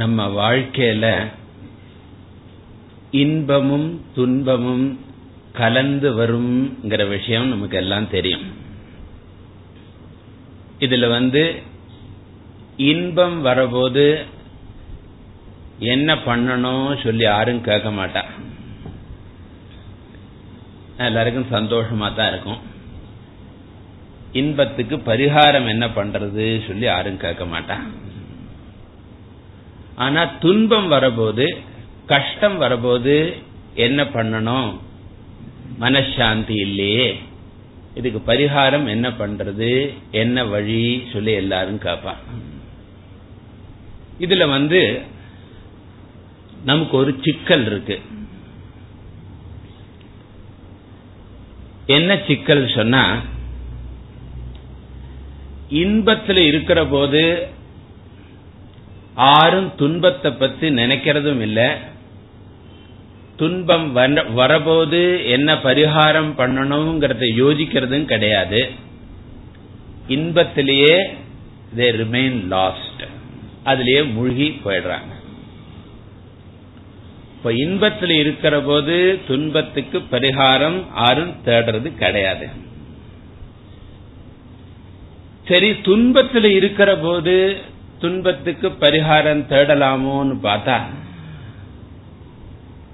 நம்ம வாழ்க்கையில இன்பமும் துன்பமும் கலந்து வரும்ங்கிற விஷயம் நமக்கு எல்லாம் தெரியும். இதுல வந்து இன்பம் வரபோது என்ன பண்ணணும் சொல்லி யாரும் கேட்க மாட்டா. எல்லாருக்கும் சந்தோஷமா தான் இருக்கும். இன்பத்துக்கு பரிகாரம் என்ன பண்றது சொல்லி யாரும் கேட்க மாட்டா. ஆனா துன்பம் வரபோது கஷ்டம் வரபோது என்ன பண்ணணும்? மனசாந்தி இல்லையே. இதுக்கு பரிகாரம் என்ன பண்றது? என்ன வழி? சொல்லி எல்லாரும் கேட்பான் இதுல வந்து நமக்கு ஒரு சிக்கல் இருக்கு. என்ன சிக்கல் சொன்னா இன்பத்தில் இருக்கிற போது ஆரும் துன்பத்தை பத்தி நினைக்கிறதும் இல்லை. துன்பம் வரபோது என்ன பரிகாரம் பண்ணணுங்கிறத யோசிக்கிறதும் கிடையாது. இன்பத்திலேயே தே ரிமைன் லாஸ்ட் அதுலயே மூழ்கி போயிடுறாங்க. இப்ப இன்பத்தில் இருக்கிற போது துன்பத்துக்கு பரிகாரம் யாரும் தேடுறது கிடையாது. சரி துன்பத்தில் இருக்கிற போது துன்பத்துக்கு பரிகாரம் தேடலாமோன்னு பார்த்தா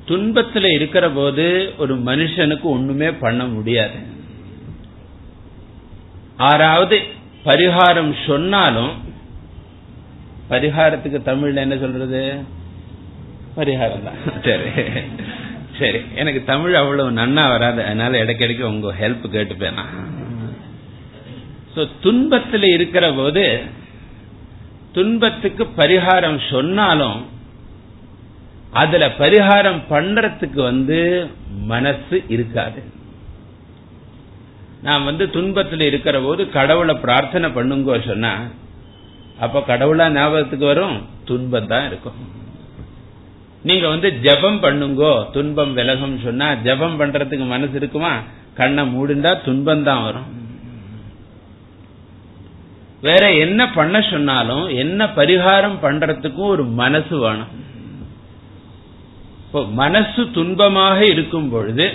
துன்பத்தில் இருக்கிற போது ஒரு மனுஷனுக்கு ஒண்ணுமே பண்ண முடியாது. ஆறாவது பரிகாரம் சொன்னாலும் பரிகாரத்துக்கு தமிழ்ல என்ன சொல்றது? பரிகாரம் தான். சரி. சரி. எனக்கு தமிழ் அவ்வளவு நன்னா வராது. அதனால இடைக்கிடைக்கு உங்க ஹெல்ப் கேட்டுப்பேன் துன்பத்தில் இருக்கிற போது துன்பத்துக்கு பரிகாரம் சொன்னாலும் அதுல பரிகாரம் பண்றதுக்கு வந்து மனசு இருக்காது. நான் வந்து துன்பத்தில் இருக்கிற போது கடவுளை பிரார்த்தனை பண்ணுங்க சொன்னா அப்ப கடவுளா ஞாபகத்துக்கு வரும் துன்பம் தான் இருக்கும். நீங்க வந்து ஜபம் பண்ணுங்கோ துன்பம் விலகும் சொன்னா ஜபம் பண்றதுக்கு மனசு இருக்குமா? கண்ணை மூடுண்டா துன்பம் தான் வரும். வேற என்ன பண்ண சொன்னாலும் என்ன பரிகாரம் பண்றதுக்கும் ஒரு மனசு வேணும். இப்போ மனசு துன்பமாக இருக்கும் பொழுது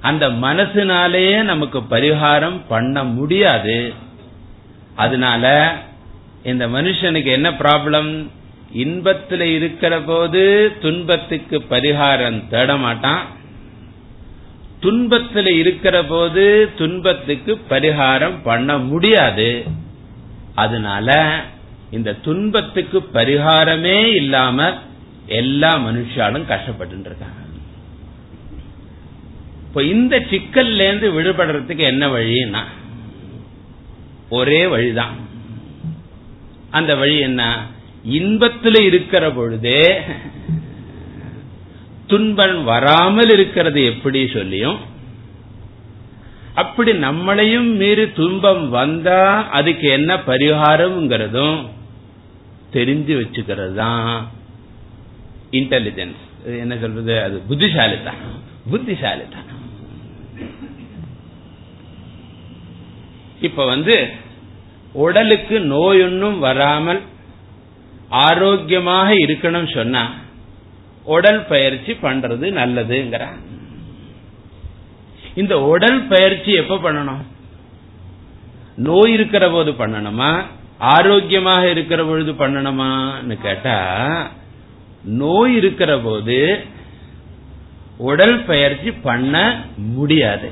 அந்த மனசுனாலேயே நமக்கு பரிகாரம் பண்ண முடியாது. அதனால இந்த மனுஷனுக்கு என்ன ப்ராப்ளம் இன்பத்தில் இருக்கிற போது துன்பத்துக்கு பரிகாரம் தேட மாட்டான். துன்பத்தில் இருக்கிற போது துன்பத்துக்கு பரிகாரம் பண்ண முடியாது. அதனால இந்த துன்பத்துக்கு பரிகாரமே இல்லாம எல்லா மனுஷாலும் கஷ்டப்பட்டு இருக்காங்க இப்ப இந்த சிக்கல்ல இருந்து விடுபடுறதுக்கு என்ன வழின்னா ஒரே வழிதான். அந்த வழி என்ன? இன்பத்தில் இருக்கிற பொழுதே துன்பம் வராமல் இருக்கிறது எப்படி சொல்லியும் அப்படி நம்மளையும் மீறி துன்பம் வந்தா அதுக்கு என்ன பரிகாரம்ங்கிறதும் தெரிஞ்சு வச்சுக்கிறது தான் இன்டெலிஜென்ஸ் என்ன சொல்றது? அது புத்திசாலித்தான் புத்திசாலித்தான் இப்ப வந்து உடலுக்கு நோய் ஒன்றும் வராமல் ஆரோக்கியமாக இருக்கணும் சொன்னா உடல் பயிற்சி பண்றது நல்லதுங்கிறான் இந்த உடல் பயிற்சி எப்ப பண்ணணும்? நோய் இருக்கிற போது பண்ணணுமா? ஆரோக்கியமாக இருக்கிற பொழுது பண்ணணுமான்னு கேட்டா நோய் இருக்கிற போது உடல் பயிற்சி பண்ண முடியாது.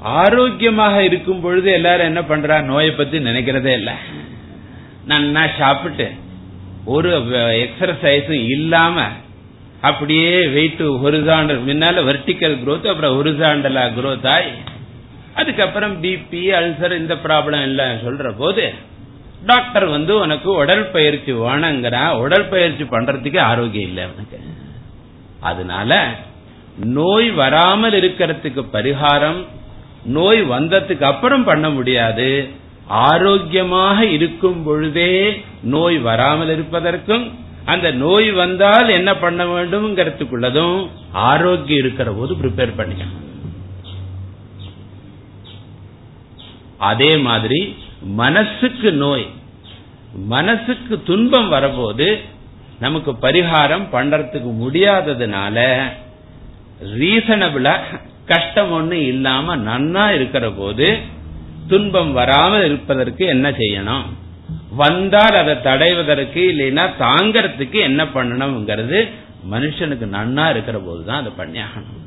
ஆரோக்கியமாக இருக்கும் பொழுது எல்லாரும் என்ன பண்றா? நோயை பத்தி நினைக்கிறதே இல்ல. நான் சாப்பிட்டு ஒரு எக்ஸசைஸும் இல்லாம அப்படியே வெயிட் ஹொரிசாண்டல் முன்னால வெர்டிக்கல் குரோத் அப்புறம் ஹொரிசாண்டலா குரோத் ஆகி அதுக்கப்புறம் பிபி அல்சர் இந்த ப்ராப்ளம் எல்லாம் சொல்ற போது டாக்டர் வந்து உனக்கு உடற்பயிற்சி வேணுங்கிற உடற்பயிற்சி பண்றதுக்கு ஆரோக்கியம் இல்லை அவனுக்கு. அதனால நோய் வராமல் இருக்கிறதுக்கு பரிகாரம் நோய் வந்ததுக்கு அப்புறம் பண்ண முடியாது. ஆரோக்கியமாக இருக்கும் பொழுதே நோய் வராமல் இருப்பதற்கும் அந்த நோய் வந்தால் என்ன பண்ண வேண்டும்ங்கிறதுக்குள்ளதும் ஆரோக்கியம் இருக்கிற போது ப்ரிப்பேர் பண்ணிக்கலாம் அதே மாதிரி மனசுக்கு நோய் மனசுக்கு துன்பம் வரபோது நமக்கு பரிகாரம் பண்றதுக்கு முடியாததுனால ரீசனபிளா கஷ்டம் ஒண்ணு இல்லாம நன்னா இருக்கிற போது துன்பம் வராமல் இருப்பதற்கு என்ன செய்யணும்? வந்தால் அதை தடைவதற்கு இல்லைன்னா தாங்கறதுக்கு என்ன பண்ணணும்ங்கிறது மனுஷனுக்கு நன்னா இருக்கிற போதுதான் அதை பண்ணியாகணும்.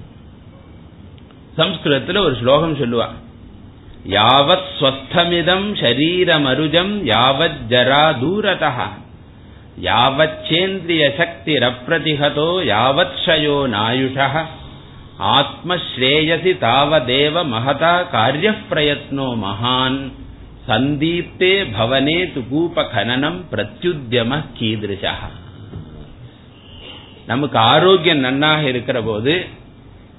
சம்ஸ்கிருதத்துல ஒரு ஸ்லோகம் சொல்லுவா. யாவத் ஸ்வஸ்தமிதம் ஷரீரமருஜம் யாவத் ஜரா தூரதா யாவச்சேந்திரிய சக்தி ரப்பிரதிகதோ யாவத் ஷயோ நாயுஷ ஆத்மஸ்ரேயசி தாவதேவ மகதா காரிய பிரயத்னோ மகான். சந்தீப்தே பவனே துகூப கனனம் பிரத்யுத்தியம கீதிருஷா நமக்கு ஆரோக்கியம் நன்னாக இருக்கிற போது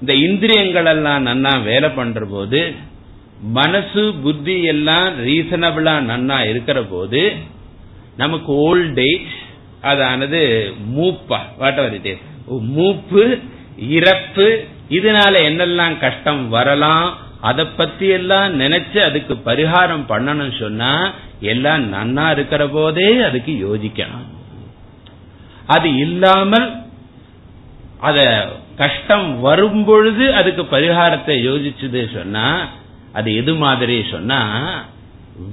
இந்த இந்திரியங்கள் எல்லாம் நன்னா வேலை பண்ற போது மனசு புத்தி எல்லாம் ரீசனபிளா நன்னா இருக்கிற போது நமக்கு ஓல்ட் ஏஜ் அதானது மூப்பா வாட் இட் இஸ் மூப்பு இறப்பு இதனால என்னெல்லாம் கஷ்டம் வரலாம் அதை பத்தி எல்லாம் நினைச்சு அதுக்கு பரிகாரம் பண்ணணும் சொன்னா எல்லாம் நன்னா இருக்கிற போதே அதுக்கு யோசிக்கணும் அது இல்லாமல் அத கஷ்டம் வரும் பொழுது அதுக்கு பரிகாரத்தை யோசிச்சது சொன்னா அது எது மாதிரி சொன்னா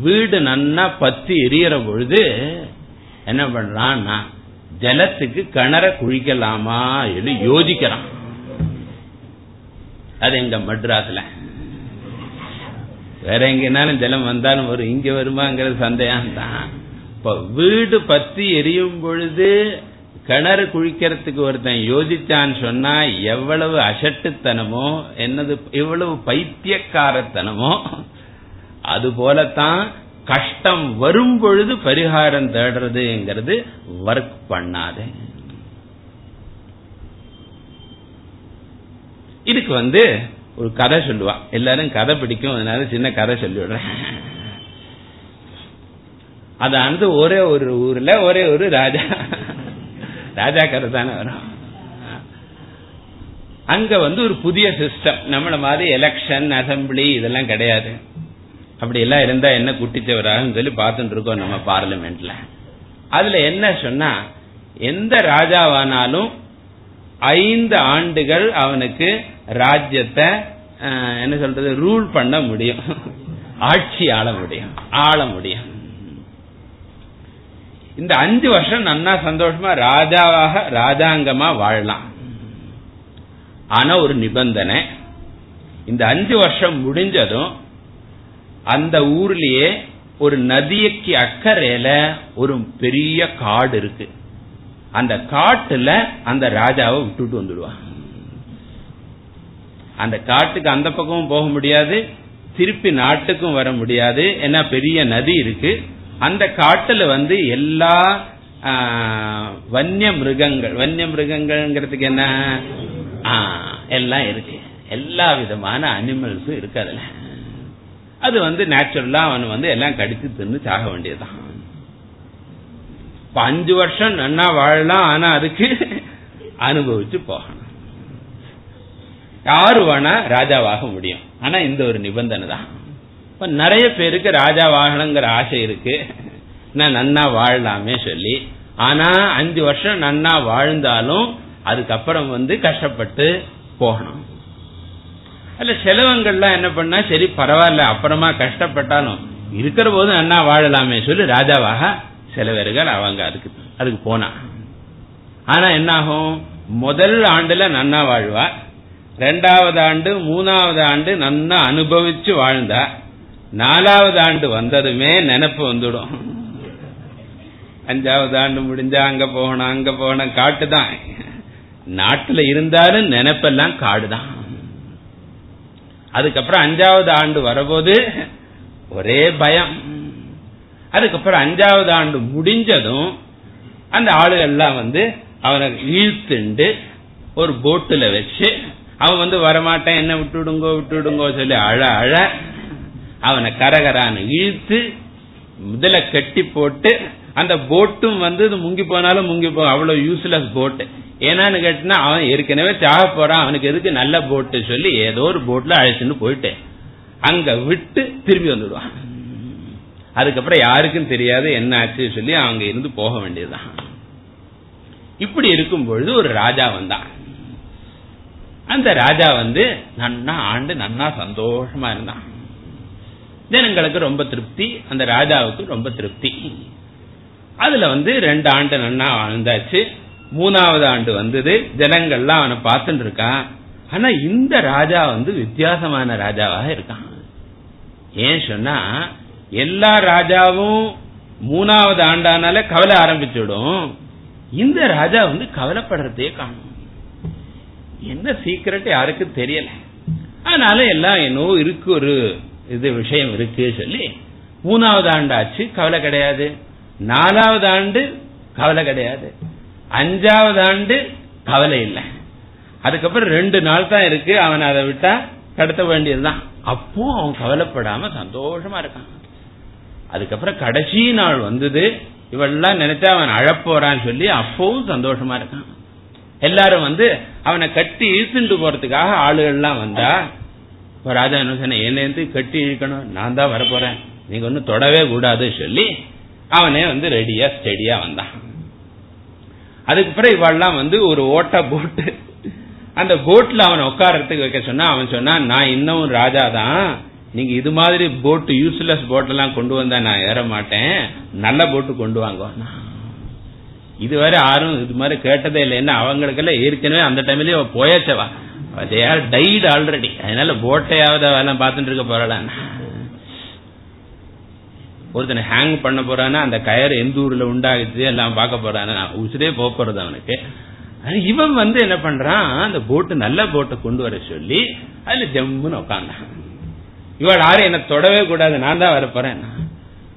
வீடு நன்னா பத்தி எரியற பொழுது என்ன பண்றான்னா ஜலத்துக்கு கிணற குழிக்கலாமா என்று யோசிக்கிறான் அது எங்க மட்ராஸ்ல. வேற எங்கனாலும் ஜலம் வந்தாலும் வரும். இங்க வருமாங்கிறது சந்தேகம் தான் இப்ப வீடு பத்தி எரியும் பொழுது கிணறு குழிக்கிறதுக்கு ஒருத்தன் யோசிச்சான்னு சொன்னா எவ்வளவு அசட்டுத்தனமோ என்னது எவ்வளவு பைத்தியக்காரத்தனமோ அது போலத்தான் கஷ்டம் வரும் பொழுது பரிகாரம் தேடுறதுங்கிறது ஒர்க் பண்ணாது. இதுக்கு வந்து ஒரு கதை சொல்லுவா. எல்லாரும் கதை பிடிக்கும் அதனால சின்ன கதை சொல்லிவிடுறேன். அது அந்த ஒரே ஒரு ஊர்ல ஒரே ஒரு ராஜா. ராஜா கதை தானே வரும் அங்க வந்து ஒரு புதிய சிஸ்டம் நம்மள மாதிரி எலெக்ஷன் அசம்பிளி இதெல்லாம் கிடையாது. அப்படி எல்லாம் இருந்தா என்ன குட்டிச்சவராக சொல்லி பார்த்துட்டு இருக்கோம் நம்ம பார்லிமெண்ட்ல அதுல என்ன சொன்னா எந்த ராஜாவானாலும் ஐந்து ஆண்டுகள் அவனுக்கு ராஜ்யத்தை என்ன சொல்றது ரூல் பண்ண முடியும். ஆட்சி ஆள முடியும். ஆள முடியும். இந்த அஞ்சு வருஷம் நன்னா சந்தோஷமா ராஜாவாக ராஜாங்கமா வாழலாம். ஆனா ஒரு நிபந்தனை. இந்த அஞ்சு வருஷம் முடிஞ்சதும் அந்த ஊர்லயே ஒரு நதிக்கு அக்கறையில ஒரு பெரிய காடு இருக்கு. அந்த காட்டுல அந்த ராஜாவை விட்டுட்டு வந்துடுவான். அந்த காட்டுக்கு அந்த பக்கமும் போக முடியாது திருப்பி நாட்டுக்கும் வர முடியாது. ஏன்னா பெரிய நதி இருக்கு. அந்த காட்டுல வந்து எல்லா வன்னிய மிருகங்கள் வன்னிய மிருகங்கள்ங்கிறதுக்கு என்ன? எல்லாம் இருக்கு. எல்லா விதமான அனிமல்ஸும் இருக்கு அதுல. அது வந்து நேச்சுரலா அவன் வந்து எல்லாம் கடிச்சு தின்னு சாக வேண்டியதுதான். இப்ப அஞ்சு வருஷம் நன்னா வாழலாம் ஆனா அதுக்கு அனுபவிச்சு போகணும். யாரு வேணா ராஜாவாக முடியும். ஆனா இந்த ஒரு நிபந்தனை தான். இப்ப நிறைய பேருக்கு ராஜாவாகணுங்கிற ஆசை இருக்கு. நான் நன்னா வாழலாமே சொல்லி ஆனா அஞ்சு வருஷம் நன்னா வாழ்ந்தாலும் அதுக்கப்புறம் வந்து கஷ்டப்பட்டு போகணும். அல்ல செலவங்கள்லாம் என்ன பண்ணா சரி பரவாயில்ல அப்புறமா கஷ்டப்பட்டாலும் இருக்கிற போது நன்னா வாழலாமே சொல்லி ராஜாவாக சில பேர்கள் அவங்க அதுக்கு அதுக்கு போனா. ஆனா என்ன ஆகும் முதல் ஆண்டுல நன்னா வாழ்வா. ரெண்டாவது ஆண்டு மூணாவது ஆண்டு நன்னா அனுபவிச்சு வாழ்ந்தா நாலாவது ஆண்டு வந்ததுமே நினப்பு வந்துடும். அஞ்சாவது ஆண்டு முடிஞ்சா அங்க போகணும் அங்க போகணும் காட்டுதான் நாட்டுல இருந்தாலும் நினைப்பெல்லாம் காடுதான் அதுக்கப்புறம் அஞ்சாவது ஆண்டு வரபோது ஒரே பயம். அதுக்கப்புறம் அஞ்சாவது ஆண்டு முடிஞ்சதும் அந்த ஆளுகள்லாம் வந்து அவனை இழுத்துண்டு ஒரு போட்டுல வச்சு அவன் வந்து வரமாட்டான் என்ன விட்டுடுங்கோ விட்டுடுங்கோ சொல்லி அழ அழ அவனை கரகரான்னு இழுத்து முதல கட்டி போட்டு அந்த போட்டும் வந்து முங்கி போனாலும் முங்கி போ அவ்வளவு யூஸ்லெஸ் போட்டு ஏன்னான்னு கேட்டினா அவன் ஏற்கனவே சாக போறான் அவனுக்கு எதுக்கு நல்ல போட்டு சொல்லி ஏதோ ஒரு போட்ல அழைச்சின்னு போயிட்டேன் அங்க விட்டு திரும்பி வந்துடுவான். அதுக்கப்புறம் யாருக்கும் தெரியாது என்ன ஆச்சு சொல்லி அவங்க இருந்து போக வேண்டியதுதான். இப்படி இருக்கும் பொழுது ஒரு ராஜா வந்தான். அந்த ராஜா வந்து நன்னா ஆண்டு நன்னா சந்தோஷமா இருந்தான். ஜனங்களுக்கு ரொம்ப திருப்தி அந்த ராஜாவுக்கு ரொம்ப திருப்தி. அதுல வந்து ரெண்டு ஆண்டு நன்னா வாழ்ந்தாச்சு. மூணாவது ஆண்டு வந்தது ஜனங்கள்லாம் அவனை பார்த்துட்டு இருக்கான். ஆனா இந்த ராஜா வந்து வித்தியாசமான ராஜாவாக இருக்கான். ஏன் சொன்னா எல்லா ராஜாவும் மூணாவது ஆண்டானால கவலை ஆரம்பிச்சிடும். இந்த ராஜா வந்து கவலைப்படுறதே காணும். என்ன சீக்கிரட் யாருக்கும் தெரியல. அதனால எல்லாம் என்னோ இருக்கு ஒரு இது விஷயம் இருக்கு சொல்லி மூணாவது ஆண்டு ஆச்சு கவலை கிடையாது. நாலாவது ஆண்டு கவலை கிடையாது. அஞ்சாவது ஆண்டு கவலை இல்லை. அதுக்கப்புறம் ரெண்டு நாள் தான் இருக்கு அவன் அதை விட்டா கடத்த வேண்டியதுதான். அப்போ அவன் கவலைப்படாம சந்தோஷமா இருக்கான். அதுக்கப்புறம் கடைசி நாள் வந்தது இவெல்லாம் நினைச்சா அவன் அழப்போறான்னு சொல்லி அப்பவும் சந்தோஷமா இருக்கான். எல்லாரும் வந்து அவனை கட்டி இழுத்துட்டு போறதுக்காக ஆளுகள்லாம் வந்தா ராஜா என்ன சொன்ன என்ன கட்டி இழுக்கணும்? நான் தான் வரப்போறேன். நீங்க ஒன்னும் தொடவே கூடாது சொல்லி அவனே வந்து ரெடியா ஸ்டெடியா வந்தான். அதுக்கப்புறம் இவாள்லாம் வந்து ஒரு ஓட்ட போட்டு அந்த போட்ல அவனை உட்காரத்துக்கு வைக்க சொன்னா அவன் சொன்னான் நான் இன்னும் ராஜா தான் நீங்க இது மாதிரி போட்டு யூஸ்லெஸ் போட்டெல்லாம் கொண்டு வந்தா நான் ஏற மாட்டேன். நல்ல போட்டு கொண்டு வாங்க. இதுவரை யாரும் இது மாதிரி கேட்டதே இல்லை. என்ன அவங்களுக்கெல்லாம் ஏற்கனவே அந்த டைம்லயே போயாச்சவா. டைட் ஆல்ரெடி அதனால போட்டையாவது அவெல்லாம் பார்த்துட்டு இருக்க போறாளான் ஒருத்தனை ஹேங் பண்ண போறானா அந்த கயர் எந்த ஊர்ல உண்டாகுது எல்லாம் பார்க்க போறானா? உசுரே போறது அவனுக்கு. இவன் வந்து என்ன பண்றான்? அந்த போட்டு நல்ல போட்டை கொண்டு வர சொல்லி அதுல ஜம்முன்னு உட்காந்தான் இவள் யாரும் என்ன தொடவே கூடாது நான் தான் வரப்போறேன்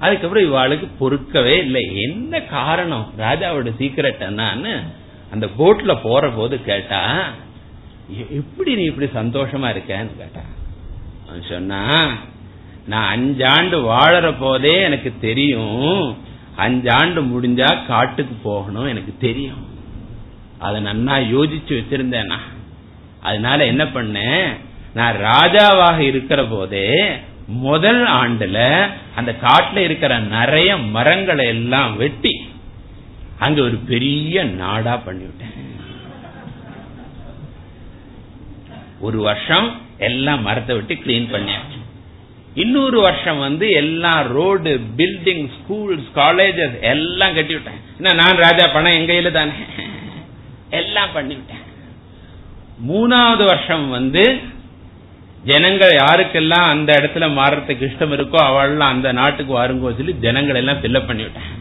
அதுக்கப்புறம் இவாளுக்கு பொறுக்கவே இல்லை. என்ன காரணம்? ராஜாவோட சீக்கிரட் என்னான்னு அந்த போட்ல போற போது கேட்டா எப்படி நீ இப்படி சந்தோஷமா இருக்கேன்னு கேட்டா சொன்னா நான் அஞ்சாண்டு வாழற போதே எனக்கு தெரியும். அஞ்சாண்டு முடிஞ்சா காட்டுக்கு போகணும் எனக்கு தெரியும். அதை நன்னா யோசிச்சு வச்சிருந்தேனா. அதனால என்ன பண்ணேன் நான் ராஜாவாக இருக்கிற போதே முதல் ஆண்டுல அந்த காட்டுல இருக்கிற நிறைய மரங்களை எல்லாம் வெட்டி அங்க ஒரு பெரிய நாடா பண்ணிவிட்டேன். ஒரு வருஷம் எல்லாம் மரத்தை விட்டு கிளீன் பண்ணியாச்சு இன்னொரு வருஷம் வந்து எல்லாம் ரோடு பில்டிங் ஸ்கூல்ஸ் காலேஜஸ் எல்லாம் கட்டி விட்டேன் நான் ராஜா பணம் எங்க கையில தானே. எல்லாம் பண்ணிவிட்டேன். மூணாவது வருஷம் வந்து ஜனங்கள் யாருக்கெல்லாம் அந்த இடத்துல மாறுறதுக்கு இஷ்டம் இருக்கோ அவள்லாம் அந்த நாட்டுக்கு வாருங்கோ சொல்லி ஜனங்கள் எல்லாம் ஃபில்லப் பண்ணிவிட்டேன்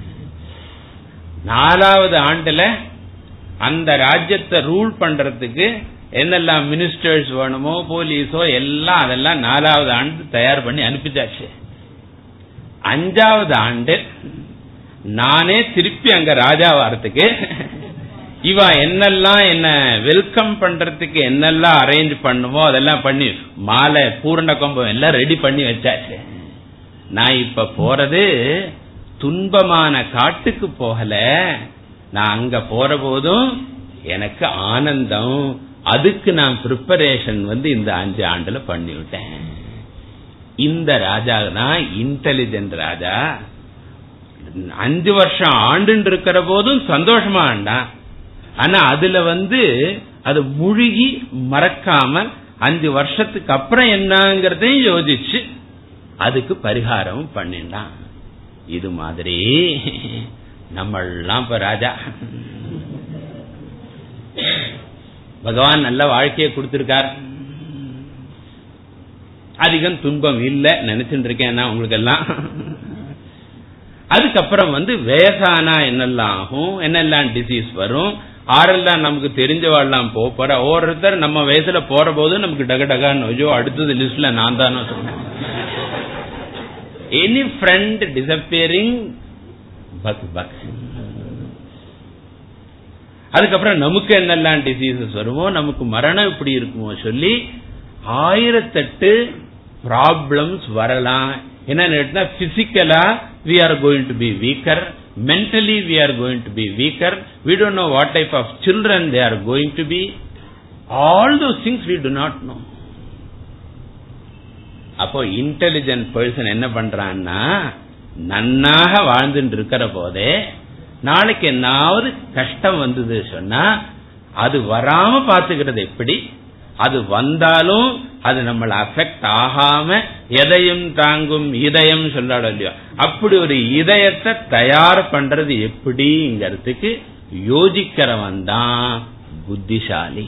நாலாவது ஆண்டுல அந்த ராஜ்யத்தை ரூல் பண்றதுக்கு என்னெல்லாம் மினிஸ்டர்ஸ் வேணுமோ போலீஸோ எல்லாம் அதெல்லாம் நாலாவது ஆண்டு தயார் பண்ணி அனுப்பிச்சாச்சு. அஞ்சாவது ஆண்டு நானே திருப்பி அங்க ராஜா இவ என்னெல்லாம் என்ன வெல்கம் பண்றதுக்கு என்னெல்லாம் அரேஞ்ச் பண்ணுமோ அதெல்லாம் பண்ணி மாலை பூரண கொம்பம் எல்லாம் ரெடி பண்ணி வச்சாச்சு. நான் இப்ப போறது துன்பமான காட்டுக்கு போகல. நான் அங்க போற போதும் எனக்கு ஆனந்தம். அதுக்கு நான் ப்ரிப்பரேஷன் வந்து இந்த அஞ்சு ஆண்டுல பண்ணிவிட்டேன். இந்த ராஜா தான் இன்டெலிஜென்ட் ராஜா. அஞ்சு வருஷம் ஆண்டு இருக்கிற போதும் சந்தோஷமா ஆண்டான் ஆனா அதுல வந்து அது முழுகி மறக்காம அஞ்சு வருஷத்துக்கு அப்புறம் என்னங்கிறதையும் யோசிச்சு அதுக்கு பரிகாரம் பண்ணிண்டான் இது மாதிரி நம்மெல்லாம் இப்ப ராஜா. பகவான் நல்ல வாழ்க்கையை கொடுத்திருக்கார். அதிகம் துன்பம் இல்ல நினைச்சுட்டு இருக்கேன் நான் உங்களுக்கு எல்லாம் அதுக்கப்புறம் வந்து வயசானா என்னெல்லாம் ஆகும் என்னெல்லாம் டிசீஸ் வரும் ஆரெல்லாம் நமக்கு தெரிஞ்சவாள்லாம் போற ஒவ்வொருத்தர் நம்ம வயசுல போற போது நமக்கு டக டகான்னு ஐயோ அடுத்தது லிஸ்ட்ல நான் தானே சொன்னேன் any friend disappearing bug bug. அதுக்கப்புறம் நமக்கு என்னெல்லாம் டிசீசஸ் வருமோ நமக்கு மரணம் இப்படி இருக்குமோ சொல்லி ஆயிரத்தெட்டு ப்ராப்ளம்ஸ் வரலாம். என்னன்னு கேட்டா பிசிக்கலா we are going to be weaker mentally we are going to be weaker we don't know what type of children they are going to be all those things we do not know அப்போ intelligent person என்ன பண்றான்னா நன்னாக வாழ்ந்துட்டு இருக்கிற போதே நாளைக்கு என்னாவது கஷ்டம் வந்தது சொன்னா அது வராம பாத்துக்கிறது எப்படி அது வந்தாலும் அது நம்மளை அஃபெக்ட் ஆகாம எதையும் தாங்கும் இதயம் சொல்லாட இல்லையோ. அப்படி ஒரு இதயத்தை தயார் பண்றது எப்படிங்கிறதுக்கு யோசிக்கிறவன் தான் புத்திசாலி.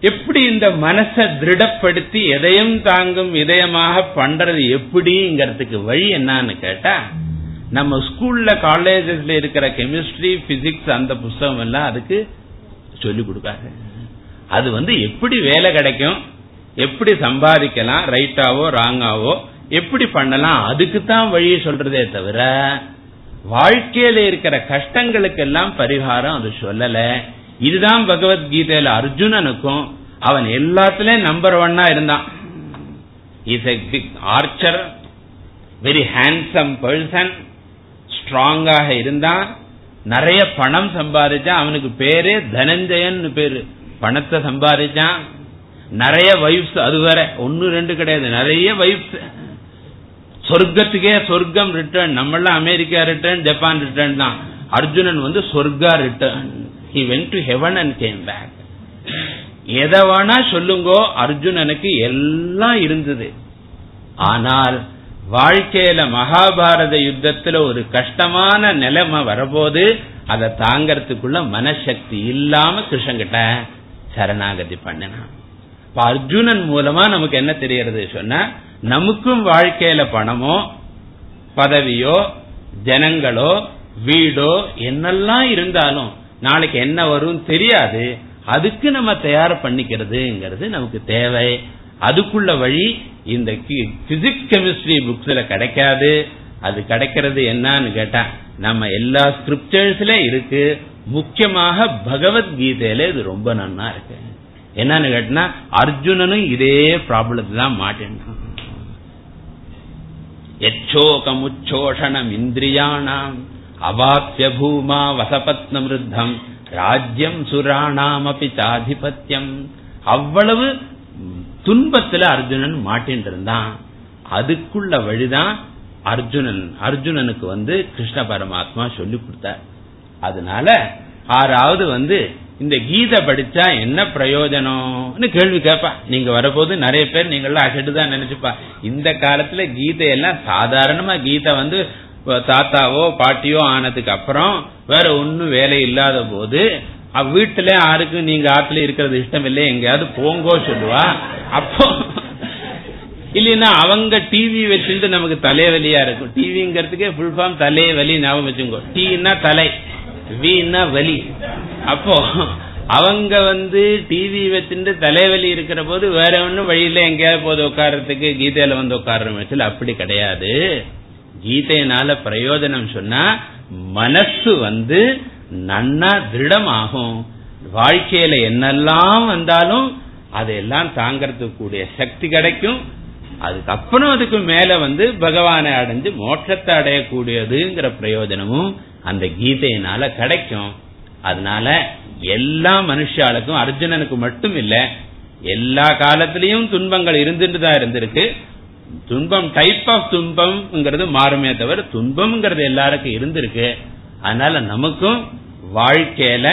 எப்படி இந்த மனசை திருடப்படுத்தி எதையும் தாங்கும் இதயமாக பண்றது எப்படிங்கிறதுக்கு வழி என்னன்னு கேட்டா நம்ம ஸ்கூல்ல காலேஜஸ்ல இருக்கிற கெமிஸ்ட்ரி பிசிக்ஸ் அந்த புஸ்தகம் எல்லாம் அதுக்கு சொல்லிக் கொடுக்காது. அது வந்து எப்படி வேலை கிடைக்கும் எப்படி சம்பாதிக்கலாம் ரைட்டாவோ ராங்காவோ எப்படி பண்ணலாம் அதுக்கு தான் வழியை சொல்றதே தவிர வாழ்க்கையில இருக்கிற கஷ்டங்களுக்கெல்லாம் பரிகாரம் அது சொல்லல. இதுதான் பகவத்கீதையில அர்ஜுனனுக்கும் அவன் எல்லாத்துலயும் நம்பர் ஒன்னா இருந்தான். Is a big archer very handsome person ஸ்ட்ராங்காக இருந்தான். நிறைய பணம் சம்பாதிச்சான். அவனுக்கு பேரே தனஞ்சயன் பேரு. பணத்தை சம்பாதிச்சான். நிறைய வைஃப்ஸ் அது வேற. ஒன்னு ரெண்டு கிடையாது. நிறைய வைஃப்ஸ் சொர்க்கத்துக்கே சொர்க்கம் ரிட்டர்ன் நம்மளாம் அமெரிக்கா ரிட்டர்ன் ஜப்பான் ரிட்டர்ன் தான். அர்ஜுனன் வந்து சொர்க்கா return he went to heaven and came back எதை வேணா சொல்லுங்கோ அர்ஜுனனுக்கு எல்லாம் இருந்தது. ஆனால் வாழ்க்கையில மகாபாரத யுத்தத்துல ஒரு கஷ்டமான நிலைமை வரபோது அதை தாங்கறதுக்குள்ள மனசக்தி இல்லாம கிருஷ்ணங்கிட்ட சரணாகதி பண்ணினான் இப்ப அர்ஜுனன் மூலமா நமக்கு என்ன தெரியறது சொன்னா நமக்கும் வாழ்க்கையில பணமோ பதவியோ ஜனங்களோ வீடோ என்னெல்லாம் இருந்தாலும் நாளைக்கு என்ன வரும் தெரியாது. அதுக்கு நம்ம தயார் பண்ணிக்கிறதுங்கிறது நமக்கு தேவை. அதுக்குள்ள வழி இந்த பிசிக்ஸ் கெமிஸ்ட்ரி புக்ஸ்ல கிடைக்காது. அது கிடைக்கிறது என்னன்னு கேட்டா நம்ம எல்லா ஸ்கிரிப்டர்ஸ்ல இருக்கு. முக்கியமாக பகவத்கீதையில இது ரொம்ப நன்னா இருக்கு. என்னன்னு கேட்டா அர்ஜுனனும் இதே ப்ராப்ளத்தை தான் மாட்டேன்டான் எச்சோகமுச்சோஷணம் இந்திரியாணாம் அவாப்பிய பூமா வசபத்னமிருத்தம் ராஜ்யம் சுராணாம் அப்படி சாதிபத்தியம் அவ்வளவு துன்பத்துல அர்ஜுனன் மாட்டின் இருந்தான் அதுக்குள்ள வழிதான் அர்ஜுனன் அர்ஜுனனுக்கு வந்து கிருஷ்ண பரமாத்மா சொல்லி கொடுத்தார். அதனால ஆறாவது வந்து இந்த கீதை படிச்சா என்ன பிரயோஜனம்னு கேள்வி கேட்பா. நீங்க வரப்போது நிறைய பேர் நீங்களாம் அசட்டு தான் நினைச்சுப்பா. இந்த காலத்துல கீதையெல்லாம் சாதாரணமா கீதை வந்து தாத்தாவோ பாட்டியோ ஆனதுக்கு அப்புறம் வேற ஒன்னும் வேலை இல்லாத போது வீட்டுல யாருக்கும் நீங்க ஆத்துல இருக்கிறது இஷ்டம் இல்லை எங்கேயாவது போங்கோ சொல்லுவா. அப்போ இல்லைன்னா அவங்க டிவி வச்சுட்டு நமக்கு தலைவலியா இருக்கும். டிவிங்கிறதுக்கே ஃபுல் ஃபார்ம் தலைவலி ஞாபகம் வச்சுங்கோ. டீன்னா தலை. வீணா வலி. அப்போ அவங்க வந்து டிவி வச்சுட்டு தலைவலி இருக்கிற போது வேற ஒன்னும் வழியில எங்கேயாவது போது உட்காரத்துக்கு கீதையில வந்து உட்கார்ற வச்சு அப்படி கிடையாது. கீதையினால பிரயோஜனம் சொன்னா மனசு வந்து நன்னா திருடமாகும். வாழ்க்கையில என்னெல்லாம் வந்தாலும் அதையெல்லாம் தாங்கறதுக்கு கூடிய சக்தி கிடைக்கும். அதுக்கப்புறம் அதுக்கு மேல வந்து பகவானை அடைஞ்சு மோட்சத்தை அடையக்கூடியதுங்கிற பிரயோஜனமும் அந்த கீதையினால கிடைக்கும். அதனால எல்லா மனுஷாளுக்கும் அர்ஜுனனுக்கு மட்டும் இல்ல எல்லா காலத்திலையும் துன்பங்கள் இருந்துட்டு தான் இருந்திருக்கு. துன்பம் டைப் ஆஃப் துன்பம்ங்கிறது மாறுமே தவிர துன்பம்ங்கிறது எல்லாருக்கும் இருந்திருக்கு. அதனால நமக்கும் வாழ்க்கையில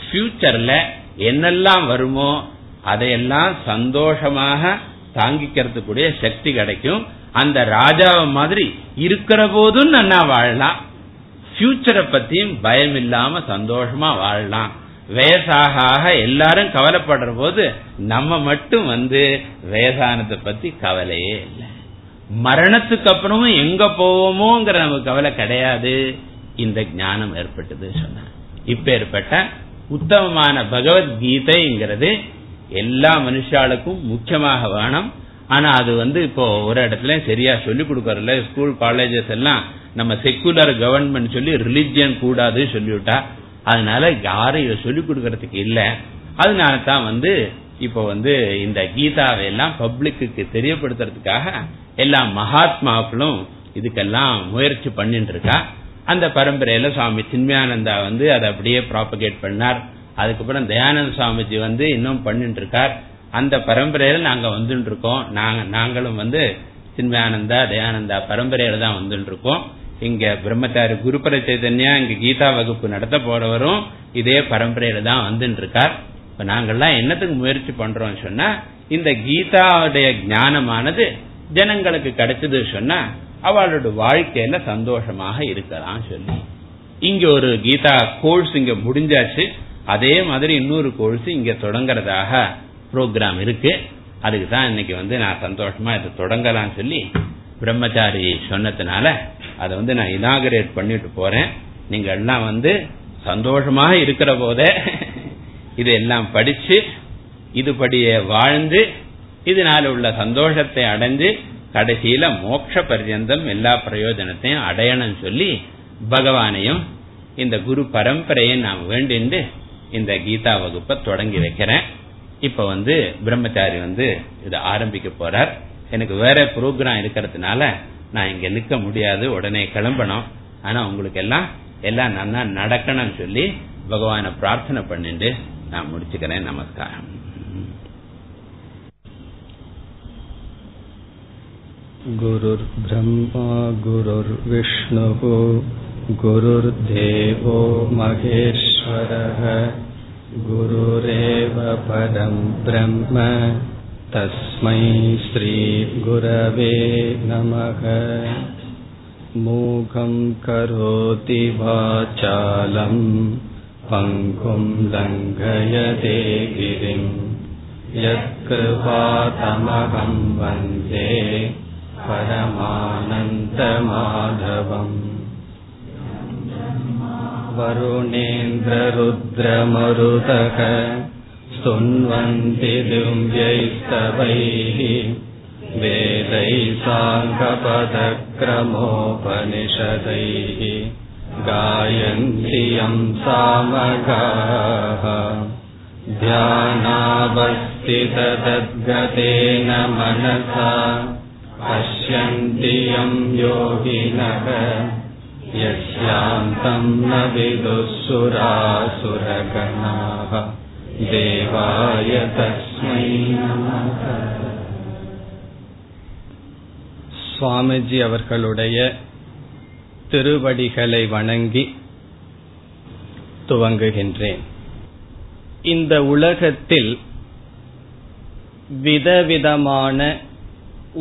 ஃபியூச்சர்ல என்னெல்லாம் வருமோ அதையெல்லாம் சந்தோஷமாக தாங்கிக்கிறதுக்குடைய சக்தி கிடைக்கும். அந்த ராஜாவை மாதிரி இருக்கிற போதும் நன்னா வாழலாம். ஃபியூச்சரை பத்தியும் பயம் இல்லாம சந்தோஷமா வாழலாம். வயசாக எல்லாரும் கவலைப்படுற போது நம்ம மட்டும் வந்து வயசானத்தை பத்தி கவலையே இல்லை. மரணத்துக்கு அப்புறமும் எங்க போவோமோங்கிற நமக்கு கவலை கிடையாது. இந்த ஞானம் ஏற்பட்டது சொன்ன இப்ப ஏற்பட்ட உத்தமமான பகவத்கீதைங்கிறது எல்லா மனுஷாளுக்கும் முக்கியமாக வேணும். ஆனா அது வந்து இப்போ ஒரு இடத்துல சரியா சொல்லி கொடுக்கறல ஸ்கூல் காலேஜஸ் எல்லாம் நம்ம செக்குலர் கவர்மெண்ட் சொல்லி ரிலிஜியன் கூடாது சொல்லிவிட்டா அதனால யாரும் இதை சொல்லி கொடுக்கறதுக்கு இல்ல. அதனால தான் வந்து இப்போ வந்து இந்த கீதாவை எல்லாம் பப்ளிக்கு தெரியப்படுத்துறதுக்காக எல்லா மகாத்மாக்களும் இதுக்கெல்லாம் முயற்சி பண்ணிட்டு இருக்கா. அந்த பரம்பரையில சுவாமி சின்மயானந்தா வந்து அதை அப்படியே ப்ராபகேட் பண்ணார். அதுக்கப்புறம் தயானந்த சுவாமிஜி வந்து இன்னும் பண்ணிட்டு இருக்கார். அந்த பரம்பரையில நாங்க வந்துட்டு இருக்கோம் நாங்க நாங்களும் வந்து சின்மயானந்தா தயானந்தா பரம்பரையில தான் வந்துட்டு இருக்கோம் இங்க பிரம்மச்சாரி குருபர சைதன்யா இங்க கீதா வகுப்பு நடத்த போறவரும் இதே பரம்பரையில தான் வந்துட்டு இருக்கார் இப்ப நாங்கெல்லாம் என்னத்துக்கு முயற்சி பண்றோம் சொன்னா இந்த கீதாவுடைய ஞானமானது ஜனங்களுக்கு கிடைச்சது சொன்னா அவளோட வாழ்க்கையில சந்தோஷமாக இருக்கலாம் சொல்லி. இங்க ஒரு கீதா கோர்ஸ் இங்க முடிஞ்சாச்சு. அதே மாதிரி இன்னொரு கோர்ஸ் இங்க தொடங்குறதாக ப்ரோக்ராம் இருக்கு. அதுக்கு தான் இன்னைக்கு வந்து நான் சந்தோஷமா இதை தொடங்கலாம் சொல்லி பிரம்மச்சாரி சொன்னதுனால அதை வந்து நான் இனாகரேட் பண்ணிட்டு போறேன். நீங்க எல்லாம் வந்து சந்தோஷமாக இருக்கிற போதே இதெல்லாம் படிச்சு இதுபடியே வாழ்ந்து இதனால உள்ள சந்தோஷத்தை அடைஞ்சு கடைசியில மோட்ச பர்யந்தம் எல்லா பிரயோஜனத்தையும் அடையணும் சொல்லி பகவானையும் இந்த குரு பரம்பரையை நான் வேண்டிண்டு இந்த கீதா வகுப்பை தொடங்கி வைக்கிறேன். இப்ப வந்து பிரம்மச்சாரி வந்து இதை ஆரம்பிக்க போறார் எனக்கு வேற ப்ரோக்ராம் இருக்கிறதுனால நான் இங்க நிக்க முடியாது உடனே கிளம்பணும் ஆனா உங்களுக்கு எல்லாம் எல்லாம் நல்லா நடக்கணும்னு சொல்லி பகவானை பிரார்த்தனை பண்ணிட்டு நான் முடிச்சுக்கிறேன் நமஸ்காரம் गुरुर्ब्रह्मा गुरुर्विष्णुः गुरुर्देवो महेश्वरः गुरुरेव परं ब्रह्म तस्मै श्रीगुरवे नमः मूकं करोति वाचालं पङ्गुं लङ्घयते गिरिम् यत्कृपातमहं वन्दे परमानन्दमाधवम् वरुणेन्द्ररुद्रमरुतः स्तुन्वन्ति दिव्यैस्तवैः वेदैः साङ्गपदक्रमोपनिषदैः गायन्ति यं सामगाः ध्यानावस्थिततद्गतेन मनसा पश्यन्ति यं योगिनः यस्यान्तं न विदुःसुरासुरगणाः देवाय तस्मै नमः சுவாமிஜி அவர்களுடைய திருவடிகளை வணங்கி துவங்குகின்றேன் இந்த உலகத்தில் விதவிதமான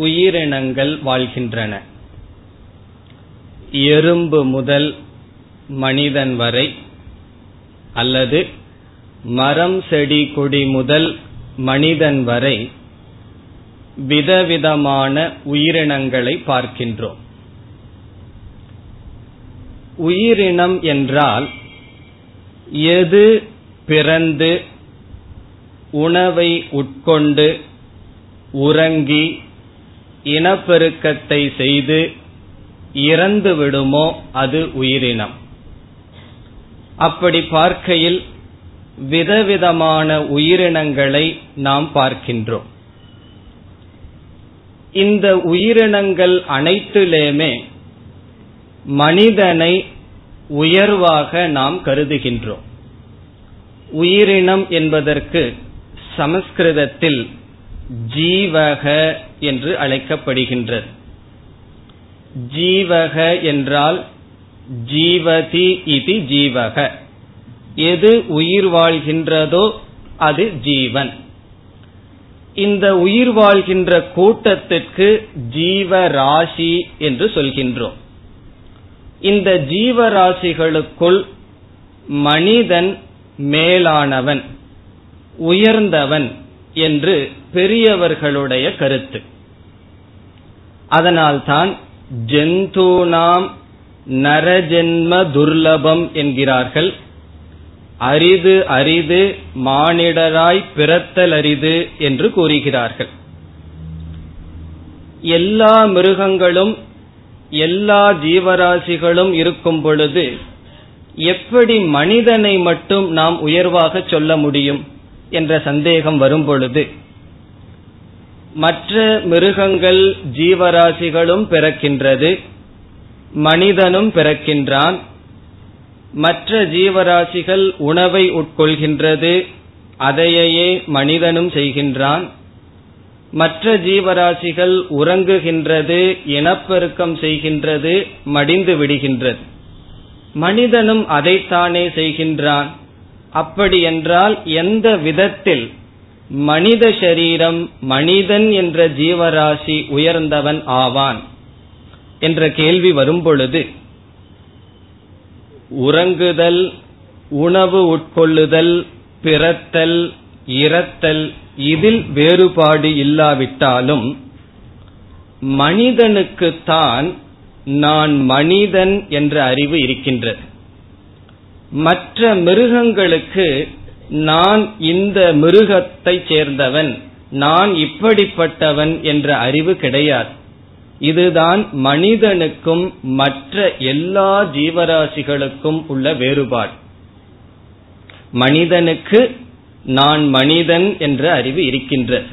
உயிரினங்கள் வாழ்கின்றன எறும்பு முதல் மனிதன் வரை அல்லது மரம் செடி கொடி முதல் மனிதன் வரை விதவிதமான உயிரினங்களை பார்க்கின்றோம். உயிரினம் என்றால் எது பிறந்து உணவை உட்கொண்டு உறங்கி இனப்பெருக்கத்தை செய்து இறந்து விடுமோ அது உயிரினம். அப்படி பார்க்கையில் விதவிதமான உயிரினங்களை நாம் பார்க்கின்றோம். இந்த உயிரினங்கள் அனைத்திலுமே மனிதனை உயர்வாக நாம் கருதுகின்றோம். உயிரினம் என்பதற்கு சமஸ்கிருதத்தில் ஜீவக என்று அழைக்கப்படுகின்றது. ஜீவக என்றால் ஜீவதி இது ஜீவக. எது உயிர் வாழ்கின்றதோ அது ஜீவன். இந்த உயிர் வாழ்கின்ற கூட்டத்திற்கு ஜீவராசி என்று சொல்கின்றோம். இந்த ஜீவராசிகளுக்குள் மனிதன் மேலானவன் உயர்ந்தவன் என்று பெரியவர்களுடைய கருத்து. அதனால்தான் ஜந்தூனாம் நரஜென்ம துர்லபம் என்கிறார்கள். அரிது அரிது மானிடராய் பிறத்தல் அரிது என்று கூறுகிறார்கள். எல்லா மிருகங்களும் எல்லா ஜீவராசிகளும் இருக்கும் பொழுது எப்படி மனிதனை மட்டும் நாம் உயர்வாக சொல்ல முடியும் என்ற சந்தேகம் வரும் பொழுது மற்ற மிருகங்கள் ஜீவராசிகளும் பிறக்கின்றது. மனிதனும் பிறக்கின்றான். மற்ற ஜீவராசிகள் உணவை உட்கொள்கின்றது. அதையே மனிதனும் செய்கின்றான். மற்ற ஜீவராசிகள் உறங்குகின்றது இனப்பெருக்கம் செய்கின்றது மடிந்து விடுகின்றது. மனிதனும் அதைத்தானே செய்கின்றான். அப்படி என்றால் எந்த விதத்தில் மனித சரீரம் மனிதன் என்ற ஜீவராசி உயர்ந்தவன் ஆவான் என்ற கேள்வி வரும்பொழுது உறங்குதல் உணவு உட்கொள்ளுதல் பிறத்தல் இறத்தல் இதில் வேறுபாடு இல்லாவிட்டாலும் மனிதனுக்குத்தான் நான் மனிதன் என்ற அறிவு இருக்கின்றது. மற்ற மிருகங்களுக்கு நான் இந்த மிருகத்தை சேர்ந்தவன் நான் இப்படிப்பட்டவன் என்ற அறிவு கிடையாது. இதுதான் மனிதனுக்கும் மற்ற எல்லா ஜீவராசிகளுக்கும் உள்ள வேறுபாடு. மனிதனுக்கு நான் மனிதன் என்ற அறிவு இருக்கின்றது.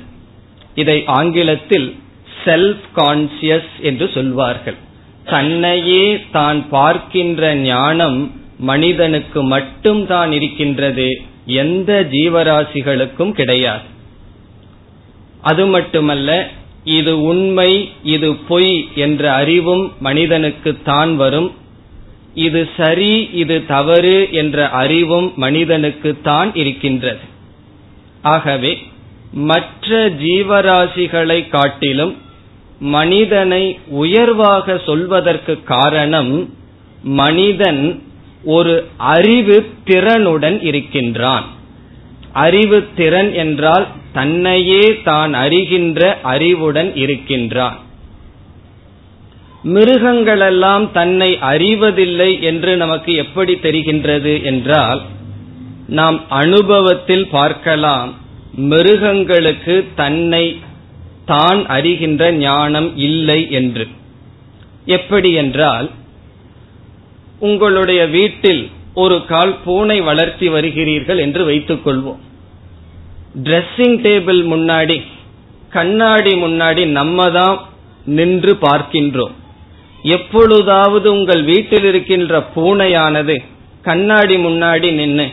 இதை ஆங்கிலத்தில் செல்ஃப் கான்சியஸ் என்று சொல்வார்கள். தன்னையே தான் பார்க்கின்ற ஞானம் மனிதனுக்கு மட்டும் தான் இருக்கின்றது எந்த ஜீவராசிகளுக்கும் கிடையாது. அது மட்டுமல்ல இது உண்மை இது பொய் என்ற அறிவும் மனிதனுக்கு தான் வரும். இது சரி இது தவறு என்ற அறிவும் மனிதனுக்கு தான் இருக்கின்றது. ஆகவே மற்ற ஜீவராசிகளை காட்டிலும் மனிதனை உயர்வாக சொல்வதற்கு காரணம் மனிதன் ஒரு அறிவு திறனுடன் இருக்கின்றான். அறிவு திறன் என்றால் தன்னையே தான் அறிகின்ற அறிவுடன் இருக்கின்றான். மிருகங்களெல்லாம் தன்னை அறிவதில்லை என்று நமக்கு எப்படி தெரிகின்றது என்றால் நாம் அனுபவத்தில் பார்க்கலாம் மிருகங்களுக்கு தன்னை தான் அறிகின்ற ஞானம் இல்லை என்று. எப்படி என்றால் உங்களுடைய வீட்டில் ஒரு கால் பூனை வளர்த்தி வருகிறீர்கள் என்று வைத்துக் கொள்வோம். ட்ரெஸ்ஸிங் டேபிள் முன்னாடி கண்ணாடி முன்னாடி நம்ம தான் நின்று பார்க்கின்றோம். எப்பொழுதாவது உங்கள் வீட்டில் இருக்கின்ற பூனையானது கண்ணாடி முன்னாடி நின்று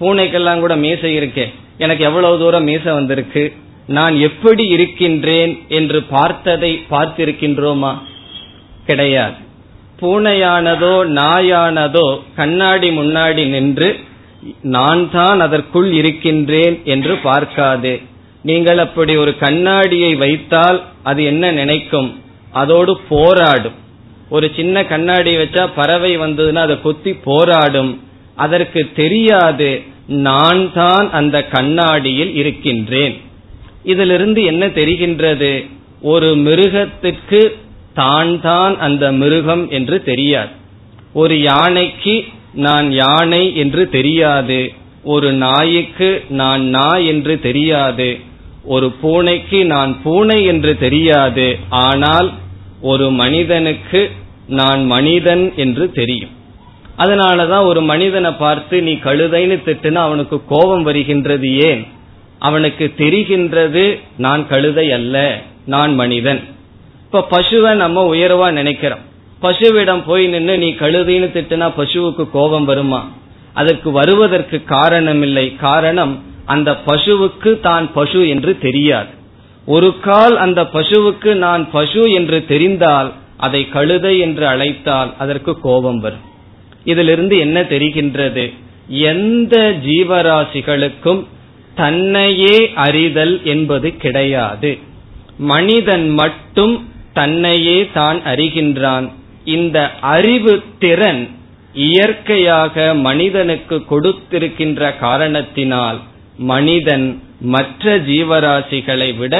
பூனைக்கெல்லாம் கூட மீசை இருக்கே எனக்கு எவ்வளவு தூரம் மீசை வந்திருக்கு நான் எப்படி இருக்கின்றேன் என்று பார்த்ததை பார்த்திருக்கின்றோமா? கிடையாது. பூனையானதோ நாயானதோ கண்ணாடி முன்னாடி நின்று நான் தான் அதற்குள் இருக்கின்றேன் என்று பார்க்காது. நீங்கள் அப்படி ஒரு கண்ணாடியை வைத்தால் அது என்ன நினைக்கும்? அதோடு போராடும். ஒரு சின்ன கண்ணாடி வச்சா பறவை வந்ததுன்னா அதை கொத்தி போராடும். அதற்கு தெரியாது நான் தான் அந்த கண்ணாடியில் இருக்கின்றேன். இதிலிருந்து என்ன தெரிகின்றது? ஒரு மிருகத்துக்கு தான் தான் அந்த மிருகம் என்று தெரியாது. ஒரு யானைக்கு நான் யானை என்று தெரியாது. ஒரு நாய்க்கு நான் நாய் என்று தெரியாது. ஒரு பூனைக்கு நான் பூனை என்று தெரியாது. ஆனால் ஒரு மனிதனுக்கு நான் மனிதன் என்று தெரியும். அதனாலதான் ஒரு மனிதனை பார்த்து நீ கழுதைன்னு திட்டுனா அவனுக்கு கோபம் வருகின்றது ஏன்? அவனுக்கு தெரிகின்றது நான் கழுதை அல்ல நான் மனிதன். இப்ப பசுவை நம்ம உயர்வா நினைக்கிறோம். பசுவிடம் போய் நின்று நீ கழுதைன்னு திட்டுனா பசுவுக்கு கோபம் வருமா? அதற்கு வருவதற்கு காரணம் இல்லை காரணம் அந்த பசுவுக்கு தான் பசு என்று தெரியாது. ஒரு கால் அந்த பசுவுக்கு நான் பசு என்று தெரிந்தால் அதை கழுதை என்று அழைத்தால் அதற்கு கோபம் வரும். இதிலிருந்து என்ன தெரிகின்றது? எந்த ஜீவராசிகளுக்கும் தன்னையே அறிதல் என்பது கிடையாது. மனிதன் மட்டும் தன்னையே தான் அறிகின்றான். இந்த அறிவு திறன் இயற்கையாக மனிதனுக்கு கொடுத்திருக்கின்ற காரணத்தினால் மனிதன் மற்ற ஜீவராசிகளை விட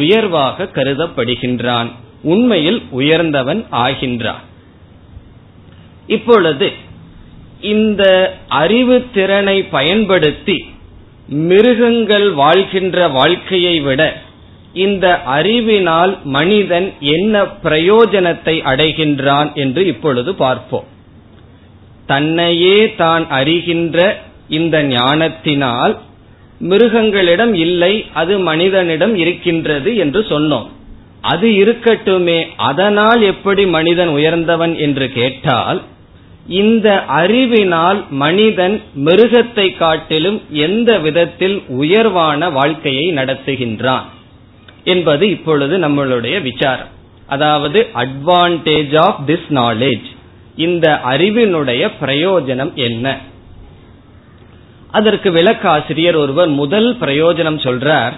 உயர்வாக கருதப்படுகின்றான். உண்மையில் உயர்ந்தவன் ஆகின்றான். இப்பொழுது இந்த அறிவு திறனை பயன்படுத்தி மிருகங்கள் வாழ்கின்ற வாழ்க்கையை விட இந்த அறிவினால் மனிதன் என்ன பிரயோஜனத்தை அடைகின்றான் என்று இப்பொழுது பார்ப்போம். தன்னையே தான் அறிகின்ற இந்த ஞானத்தினால் மிருகங்களிடம் இல்லை அது மனிதனிடம் இருக்கின்றது என்று சொன்னோம். அது இருக்கட்டுமே அதனால் எப்படி மனிதன் உயர்ந்தவன் என்று கேட்டால் இந்த அறிவினால் மனிதன் மிருகத்தை காட்டிலும் எந்த விதத்தில் உயர்வான வாழ்க்கையை நடத்துகின்றான்? என்பது இப்பொழுது நம்மளுடைய விசாரம். அதாவது அட்வான்டேஜ் ஆஃப் திஸ் நாலேஜ் இந்த அறிவினுடைய பிரயோஜனம் என்ன? அதற்கு விளக்காசிரியர் ஒருவர் முதல் பிரயோஜனம் சொல்றார்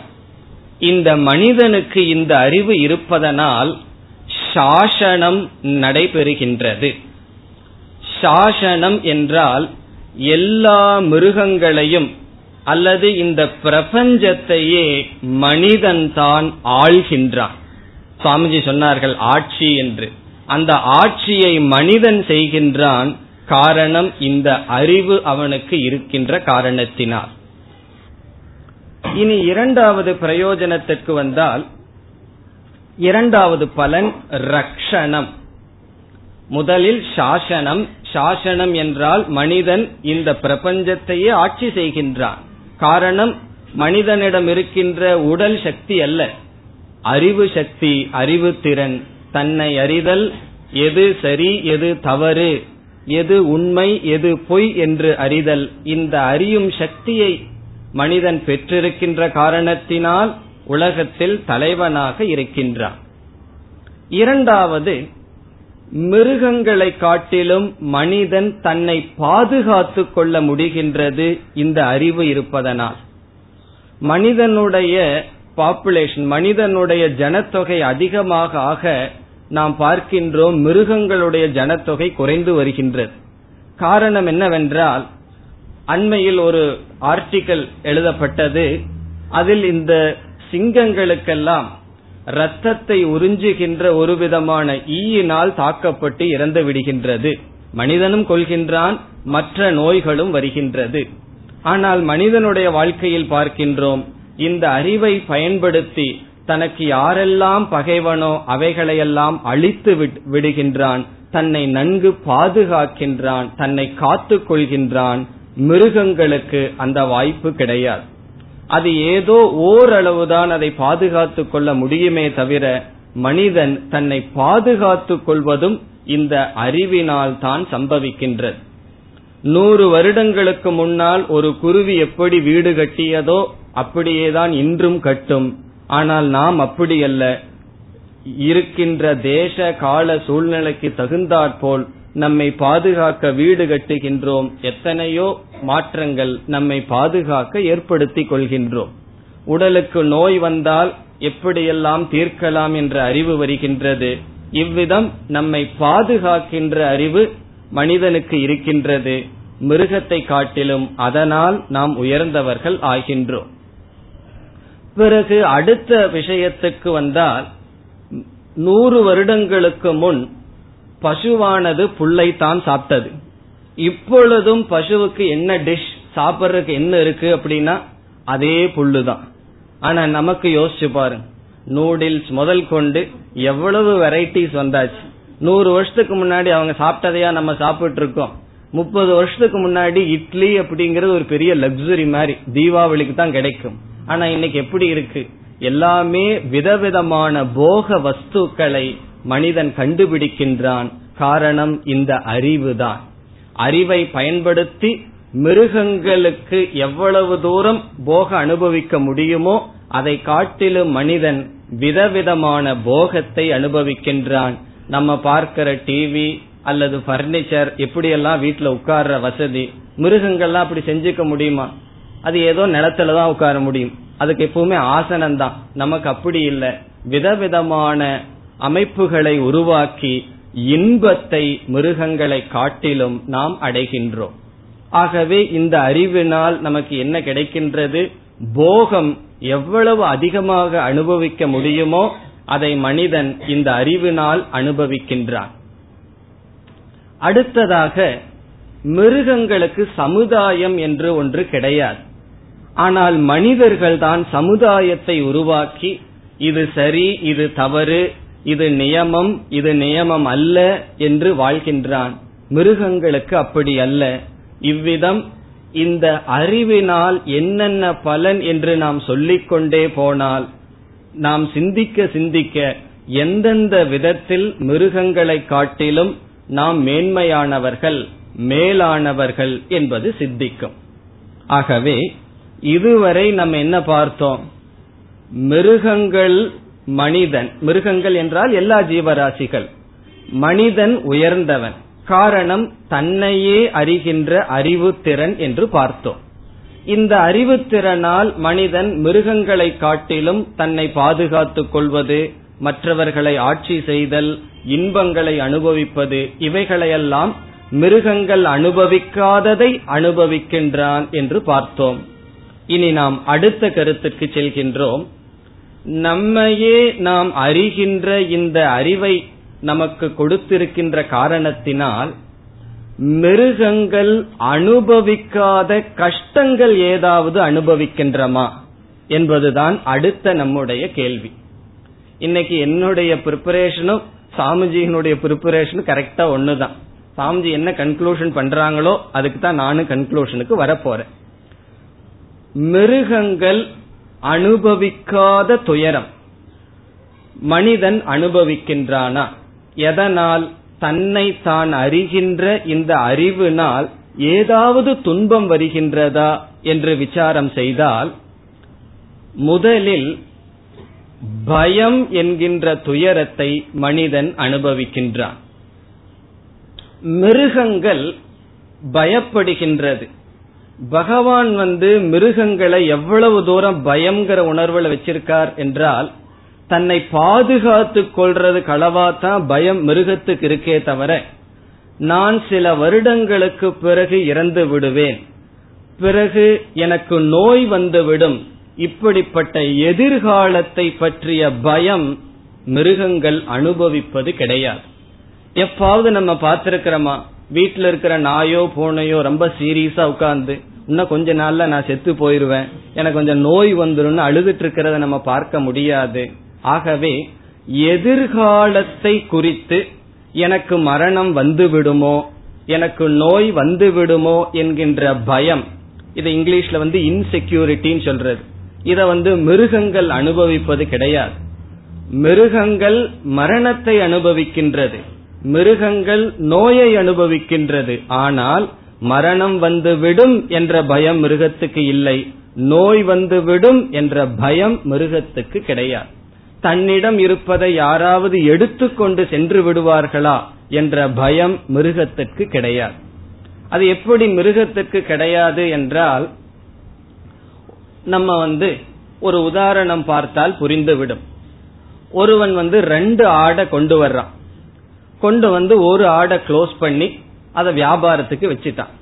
இந்த மனிதனுக்கு இந்த அறிவு இருப்பதனால் சாசனம் நடைபெறுகின்றது. சாசனம் என்றால் எல்லா மிருகங்களையும் அல்லது இந்த பிரபஞ்சத்தையே மனிதன் தான் ஆள்கின்றான். சுவாமிஜி சொன்னார்கள் ஆட்சி என்று. அந்த ஆட்சியை மனிதன் செய்கின்றான் காரணம் இந்த அறிவு அவனுக்கு இருக்கின்ற காரணத்தினால். இனி இரண்டாவது பிரயோஜனத்துக்கு வந்தால் இரண்டாவது பலன் ரக்ஷணம். முதலில் சாசனம். சாசனம் என்றால் மனிதன் இந்த பிரபஞ்சத்தையே ஆட்சி செய்கின்றான். காரணம் மனிதனிடம் இருக்கின்ற உடல் சக்தி அல்ல. அறிவு சக்தி அறிவு திறன் தன்னை அறிதல் எது சரி எது தவறு எது உண்மை எது பொய் என்று அறிதல். இந்த அறியும் சக்தியை மனிதன் பெற்றிருக்கின்ற காரணத்தினால் உலகத்தில் தலைவனாக இருக்கின்றான். இரண்டாவது மிருகங்களை காட்டிலும் மனிதன் தன்னை பாதுகாத்து கொள்ள முடிகின்றது இந்த அறிவு இருப்பதனால். மனிதனுடைய பாப்புலேஷன் மனிதனுடைய ஜனத்தொகை அதிகமாக ஆக நாம் பார்க்கின்றோம் மிருகங்களுடைய ஜனத்தொகை குறைந்து வருகின்றது. காரணம் என்னவென்றால் அண்மையில் ஒரு ஆர்டிக்கல் எழுதப்பட்டது. அதில் இந்த சிங்கங்களுக்கெல்லாம் ரத்தத்தை உறிஞ்சுகின்ற ஒரு விதமான ஈயினால் தாக்கப்பட்டு இறந்து விடுகின்றது. மனிதனும் கொள்கின்றான் மற்ற நோய்களும் வருகின்றது. ஆனால் மனிதனுடைய வாழ்க்கையில் பார்க்கின்றோம் இந்த அறிவை பயன்படுத்தி தனக்கு யாரெல்லாம் பகைவனோ அவைகளையெல்லாம் அழித்து விடுகின்றான் தன்னை நன்கு பாதுகாக்கின்றான் தன்னை காத்துக் கொள்கின்றான் மிருகங்களுக்கு அந்த வாய்ப்பு கிடையாது. அது ஏதோ ஓரளவு தான் அதை பாதுகாத்துக் கொள்ள முடியுமே தவிர மனிதன் தன்னை பாதுகாத்துக் கொள்வதும் இந்த அறிவினால் தான் சம்பவிக்கின்றது. நூறு வருடங்களுக்கு முன்னால் ஒரு குருவி எப்படி வீடு கட்டியதோ அப்படியேதான் இன்றும் கட்டும். ஆனால் நாம் அப்படி அல்ல இருக்கின்ற தேச கால சூழ்நிலைக்கு தகுந்தாற்போல் நம்மை பாதுகாக்க வீடு கட்டுகின்றோம். எத்தனையோ மாற்றங்கள் நம்மை பாதுகாக்க ஏற்படுத்திக் கொள்கின்றோம். உடலுக்கு நோய் வந்தால் எப்படியெல்லாம் தீர்க்கலாம் என்ற அறிவு வருகின்றது. இவ்விதம் நம்மை பாதுகாக்கின்ற அறிவு மனிதனுக்கு இருக்கின்றது. மிருகத்தை காட்டிலும் அதனால் நாம் உயர்ந்தவர்கள் ஆகின்றோம். பிறகு அடுத்த விஷயத்துக்கு வந்தால் நூறு வருடங்களுக்கு முன் பசுவானது புல்லை தான் சாப்பிட்டது. இப்பொழுதும் பசுவுக்கு என்ன டிஷ் சாப்பிட்றதுக்கு என்ன இருக்கு அப்படின்னா அதே புல்லுதான். ஆனா நமக்கு யோசிச்சு பாருங்க நூடில்ஸ் முதல் கொண்டு எவ்வளவு வெரைட்டிஸ் வந்தாச்சு. நூறு வருஷத்துக்கு முன்னாடி அவங்க சாப்பிட்டதையா நம்ம சாப்பிட்டு இருக்கோம் முப்பது வருஷத்துக்கு முன்னாடி இட்லி அப்படிங்கறது ஒரு பெரிய லக்ஸுரி மாதிரி தீபாவளிக்கு தான் கிடைக்கும். ஆனா இன்னைக்கு எப்படி இருக்கு? எல்லாமே விதவிதமான போக வஸ்துக்களை மனிதன் கண்டுபிடிக்கின்றான் காரணம் இந்த அறிவுதான். அறிவை பயன்படுத்தி மிருகங்களுக்கு எவ்வளவு தூரம் போக அனுபவிக்க முடியுமோ அதை காட்டிலும் மனிதன் விதவிதமான போகத்தை அனுபவிக்கின்றான். நம்ம பார்க்கிற டிவி அல்லது பர்னிச்சர் எப்படியெல்லாம் வீட்டுல உட்கார்ற வசதி மிருகங்கள்லாம் அப்படி செஞ்சுக்க முடியுமா? அது ஏதோ நிலத்துல தான் உட்கார முடியும். அதுக்கு எப்பவுமே ஆசனம் தான் நமக்கு அப்படி இல்லை. விதவிதமான அமைப்புகளை உருவாக்கி இன்பத்தை மிருகங்களை காட்டிலும் நாம் அடைகின்றோம். ஆகவே இந்த அறிவினால் நமக்கு என்ன கிடைக்கின்றது? போகம் எவ்வளவு அதிகமாக அனுபவிக்க முடியுமோ அதை மனிதன் இந்த அறிவினால் அனுபவிக்கின்றான். அடுத்ததாக மிருகங்களுக்கு சமுதாயம் என்று ஒன்று கிடையாது. ஆனால் மனிதர்கள் தான் சமுதாயத்தை உருவாக்கி இது சரி இது தவறு இது நியமம் இது நியமம் அல்ல என்று வாழ்கின்றான். மிருகங்களுக்கு அப்படி அல்ல. இவ்விதம் இந்த அறிவினால் என்னென்ன பலன் என்று நாம் சொல்லிக்கொண்டே போனால் நாம் சிந்திக்க சிந்திக்க எந்தெந்த விதத்தில் மிருகங்களை காட்டிலும் நாம் மேன்மையானவர்கள் மேலானவர்கள் என்பது சித்திக்கும். ஆகவே இதுவரை நம்ம என்ன பார்த்தோம்? மிருகங்கள் மனிதன். மிருகங்கள் என்றால் எல்லா ஜீவராசிகள். மனிதன் உயர்ந்தவன். காரணம் தன்னையே அறிகின்ற அறிவு திறன் என்று பார்த்தோம். இந்த அறிவுத்திறனால் மனிதன் மிருகங்களை காட்டிலும் தன்னை பாதுகாத்துக் கொள்வது மற்றவர்களை ஆட்சி செய்தல் இன்பங்களை அனுபவிப்பது இவைகளையெல்லாம் மிருகங்கள் அனுபவிக்காததை அனுபவிக்கின்றான் என்று பார்த்தோம். இனி நாம் அடுத்த கருத்துக்கு செல்கின்றோம். நம்மையே நாம் அறிகின்ற இந்த அறிவை நமக்கு கொடுத்திருக்கின்ற காரணத்தினால் மிருகங்கள் அனுபவிக்காத கஷ்டங்கள் ஏதாவது அனுபவிக்கின்றமா என்பதுதான் அடுத்த நம்முடைய கேள்வி. இன்னைக்கு என்னுடைய ப்ரிப்பரேஷனும் சாமிஜியினுடைய ப்ரிப்பரேஷனும் கரெக்டா ஒண்ணுதான். சாமிஜி என்ன கன்க்ளூஷன் பண்றாங்களோ அதுக்கு தான் நானும் கன்க்ளூஷனுக்கு வரப்போறேன். மிருகங்கள் அனுபவிக்காத துயரம். மனிதன் அனுபவிக்கின்றானா? எதனால்? தன்னை தான் அறிகின்ற இந்த அறிவினால் ஏதாவது துன்பம் வருகின்றதா என்று விசாரம் செய்தால் முதலில் பயம் என்கின்ற துயரத்தை மனிதன் அனுபவிக்கின்றான். மிருகங்கள் பயப்படுகின்றது. பகவான் வந்து மிருகங்களை எவ்வளவு தூரம் பயங்கர உணர்வுல வச்சிருக்கார் என்றால் தன்னை பாதுகாத்துக் கொள்றது களவாத்தான் பயம் மிருகத்துக்கு இருக்கே தவிர நான் சில வருடங்களுக்கு பிறகு இறந்து விடுவேன். பிறகு எனக்கு நோய் வந்துவிடும். இப்படிப்பட்ட எதிர்காலத்தை பற்றிய பயம் மிருகங்கள் அனுபவிப்பது கிடையாது. எப்பாவது நம்ம பார்த்திருக்கிறோமா? வீட்டுல இருக்கிற நாயோ பூனையோ ரொம்ப சீரியஸா உட்கார்ந்து இன்னும் கொஞ்ச நாள்ல நான் செத்து போயிருவேன். எனக்கு கொஞ்சம் நோய் வந்துடும் அழுதுட்டு இருக்கிறத நம்ம பார்க்க முடியாது. ஆகவே எதிர்காலத்தை குறித்து எனக்கு மரணம் வந்து விடுமோ? எனக்கு நோய் வந்து விடுமோ? என்கின்ற பயம். இது இங்கிலீஷ்ல வந்து இன்செக்யூரிட்டின்னு சொல்றது. இத வந்து மிருகங்கள் அனுபவிப்பது கிடையாது. மிருகங்கள் மரணத்தை அனுபவிக்கின்றது. மிருகங்கள் நோயை அனுபவிக்கின்றது. ஆனால் மரணம் வந்துவிடும் என்ற பயம் மிருகத்துக்கு இல்லை. நோய் வந்துவிடும் என்ற பயம் மிருகத்துக்கு கிடையாது. தன்னிடம் இருப்பதை யாராவது எடுத்துக்கொண்டு சென்று விடுவார்களா என்ற பயம் மிருகத்திற்கு கிடையாது. அது எப்படி மிருகத்திற்கு கிடையாது என்றால் நம்ம வந்து ஒரு உதாரணம் பார்த்தால் புரிந்துவிடும். ஒருவன் வந்து ரெண்டு ஆடை கொண்டு வர்றான். கொண்டு வந்து ஒரு ஆடை க்ளோஸ் பண்ணி அதை வியாபாரத்துக்கு வச்சுட்டான்.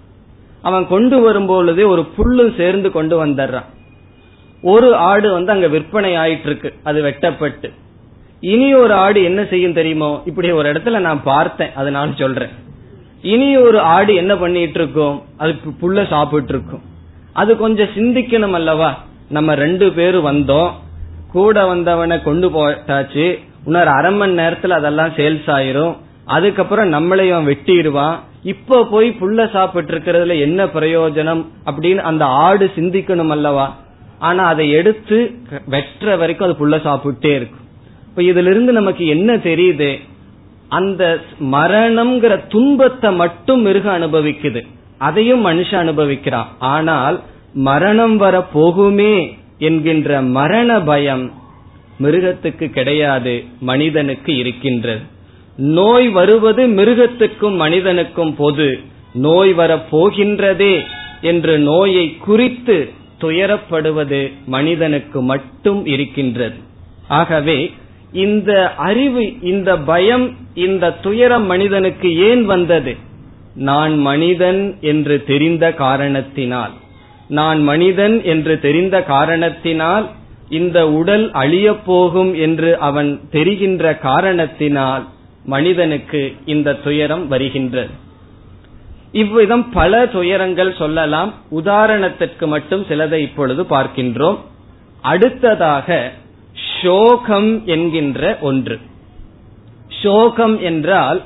அவன் கொண்டு வரும்பொழுதே ஒரு புல்லும் சேர்ந்து கொண்டு வந்துடுறான். ஒரு ஆடு வந்து அங்க விற்பனை ஆயிட்டு இருக்கு அது வெட்டப்பட்டு. இனி ஒரு ஆடு என்ன செய்யும் தெரியுமோ? இப்படி ஒரு இடத்துல நான் பார்த்தேன் அதனால சொல்றேன். இனி ஒரு ஆடு என்ன பண்ணிட்டு இருக்கும் அது புல்ல சாப்பிட்டு இருக்கும் அது கொஞ்சம் சிந்திக்கணும் அல்லவா? நம்ம ரெண்டு பேரும் வந்தோம். கூட வந்தவனை கொண்டு போட்டாச்சு. இன்னொரு அரை மணி நேரத்துல அதெல்லாம் சேல்ஸ் ஆயிரும். அதுக்கப்புறம் நம்மளையும் வெட்டிடுவான். இப்ப போய் புல்ல சாப்பிட்டு இருக்கிறதுல என்ன பிரயோஜனம் அப்படின்னு அந்த ஆடு சிந்திக்கணும் அல்லவா? ஆனா அதை எடுத்து வெற்ற வரைக்கும் அது புல்ல சாப்பிட்டே இருக்கும். இப்ப இதுல இருந்து நமக்கு என்ன தெரியுது? அந்த மரணம்ங்கிற துன்பத்தை மட்டும் மிருகம் அனுபவிக்குது. அதையும் மனுஷன் அனுபவிக்கிறான். ஆனால் மரணம் வர போகுமே என்கின்ற மரண பயம் மிருகத்துக்கு கிடையாது மனிதனுக்கு இருக்கின்றது. நோய் வருவது மிருகத்துக்கும் மனிதனுக்கும் பொது. நோய் வரப்போகின்றதே என்று நோயை குறித்து துயரப்படுவது மனிதனுக்கு மட்டும் இருக்கின்றது. ஆகவே இந்த அறிவு இந்த பயம் இந்த துயரம் மனிதனுக்கு ஏன் வந்தது? நான் மனிதன் என்று தெரிந்த காரணத்தினால். நான் மனிதன் என்று தெரிந்த காரணத்தினால் இந்த உடல் அழியப் போகும் என்று அவன் தெரிகின்ற காரணத்தினால் மனிதனுக்கு இந்த துயரம் வருகின்றது. இவ்விதம் பல துயரங்கள் சொல்லலாம். உதாரணத்திற்கு மட்டும் சிலதை இப்பொழுது பார்க்கின்றோம். அடுத்ததாக சோகம் என்கின்ற ஒன்று. சோகம் என்றால்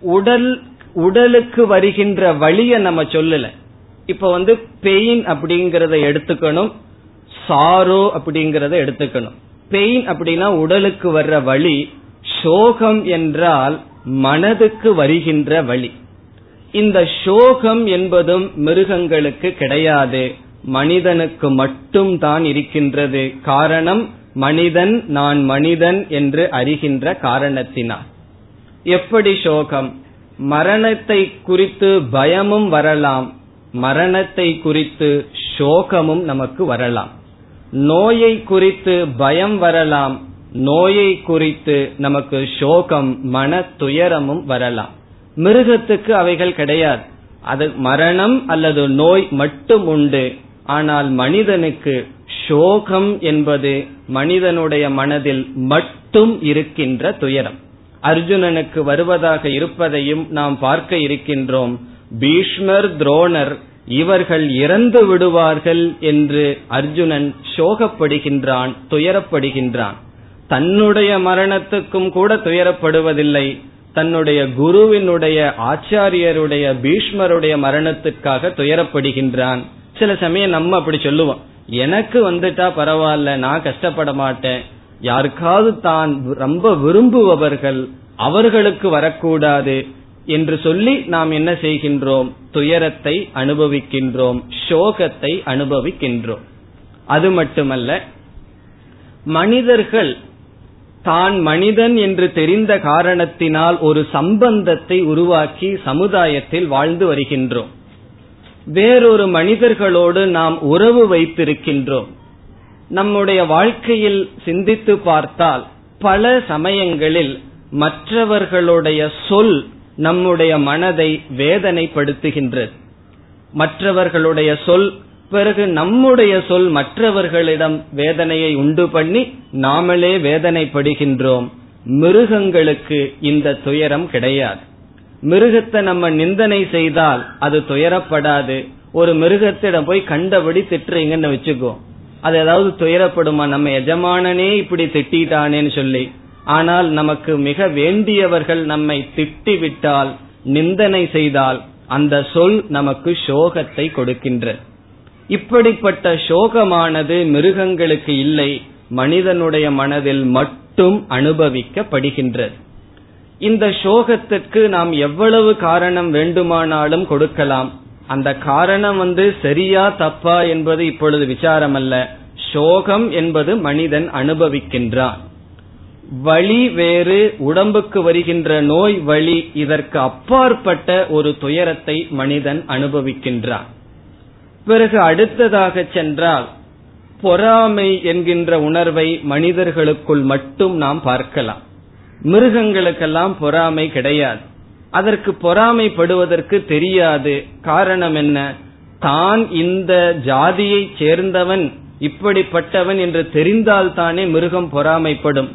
உடல் உடலுக்கு வருகின்ற வழியை நம்ம சொல்லல. இப்ப வந்து பெயின் அப்படிங்கறத எடுத்துக்கணும் சாரோ அப்படிங்கறத எடுத்துக்கணும். பெயின் அப்படின்னா உடலுக்கு வர்ற வழி சோகம் என்றால் மனதுக்கு வருகின்ற வழி. இந்த சோகம் என்பதும் மிருகங்களுக்கு கிடையாது. மனிதனுக்கு மட்டும் தான் இருக்கின்றது. காரணம் மனிதன் நான் மனிதன் என்று அறிகின்ற காரணத்தினால். எப்படி சோகம்? மரணத்தை குறித்து பயமும் வரலாம். மரணத்தை குறித்து சோகமும் நமக்கு வரலாம். நோயை குறித்து பயம் வரலாம். நோயை குறித்து நமக்கு சோகம் மன துயரமும் வரலாம். மிருகத்துக்கு அவைகள் கிடையாது. அது மரணம் அல்லது நோய் மட்டும் உண்டு. ஆனால் மனிதனுக்கு சோகம் என்பது மனிதனுடைய மனதில் மட்டும் இருக்கின்ற துயரம். அர்ஜுனனுக்கு வருவதாக இருப்பதையும் நாம் பார்க்க இருக்கின்றோம். பீஷ்மர் துரோணர் இவர்கள் இறந்து விடுவார்கள் என்று அர்ஜுனன் சோகப்படுகின்றான் துயரப்படுகின்றான். தன்னுடைய மரணத்துக்கும் கூட துயரப்படுவதில்லை. தன்னுடைய குருவினுடைய ஆச்சாரியருடைய பீஷ்மருடைய மரணத்துக்காக துயரப்படுகின்றான். சில சமயம் நம்ம அப்படி சொல்லுவோம். எனக்கு வந்துட்டா பரவாயில்ல நான் கஷ்டப்பட மாட்டேன். யாருக்காவது தான் ரொம்ப விரும்புபவர்கள் அவர்களுக்கு வரக்கூடாது என்று சொல்லி நாம் என்ன செய்கின்றோம்? துயரத்தை அனுபவிக்கின்றோம் சோகத்தை அனுபவிக்கின்றோம். அது மட்டுமல்ல மனிதர்கள் தான் மனிதன் என்று தெரிந்த காரணத்தினால் ஒரு சம்பந்தத்தை உருவாக்கி சமுதாயத்தில் வாழ்ந்து வருகின்றோம். வேறொரு மனிதர்களோடு நாம் உறவு வைத்திருக்கின்றோம். நம்முடைய வாழ்க்கையில் சிந்தித்து பார்த்தால் பல சமயங்களில் மற்றவர்களுடைய சொல் நம்முடைய மனதை வேதனைப்படுத்துகின்றது. மற்றவர்களுடைய சொல் பிறகு நம்முடைய சொல் மற்றவர்களிடம் வேதனையை உண்டு பண்ணி நாமளே வேதனைப்படுகின்றோம். மிருகங்களுக்கு இந்த துயரம் கிடையாது. மிருகத்தை நம்ம நிந்தனை செய்தால் அது துயரப்படாது. ஒரு மிருகத்திடம் போய் கண்டபடி திட்டுறீங்கன்னு வச்சுக்கோ. அது ஏதாவது துயரப்படுமா? நம்ம எஜமானனே இப்படி திட்டானேன்னு சொல்லி. ஆனால் நமக்கு மிக வேண்டியவர்கள் நம்மை திட்டிவிட்டால் நிந்தனை செய்தால் அந்த சொல் நமக்கு சோகத்தை கொடுக்கின்ற. இப்படிப்பட்ட சோகமானது மிருகங்களுக்கு இல்லை மனிதனுடைய மனதில் மட்டும் அனுபவிக்கப்படுகின்றது. இந்த சோகத்திற்கு நாம் எவ்வளவு காரணம் வேண்டுமானாலும் கொடுக்கலாம். அந்த காரணம் வந்து சரியா தப்பா என்பது இப்பொழுது விசாரம் அல்ல சோகம் என்பது மனிதன் அனுபவிக்கின்றான். வழி வேறு உடம்புக்கு வருகின்ற நோய் வழி இதற்கு அப்பாற்பட்ட ஒரு துயரத்தை மனிதன் அனுபவிக்கின்றான். பிறகு அடுத்ததாக சென்றால் பொறாமை என்கின்ற உணர்வை மனிதர்களுக்குள் மட்டும் நாம் பார்க்கலாம். மிருகங்களுக்கெல்லாம் பொறாமை கிடையாது. அதற்கு பொறாமைப்படுவதற்கு தெரியாது. காரணம் என்ன? தான் இந்த ஜாதியை சேர்ந்தவன் இப்படிப்பட்டவன் என்று தெரிந்தால் தானே மிருகம் பொறாமைப்படும்.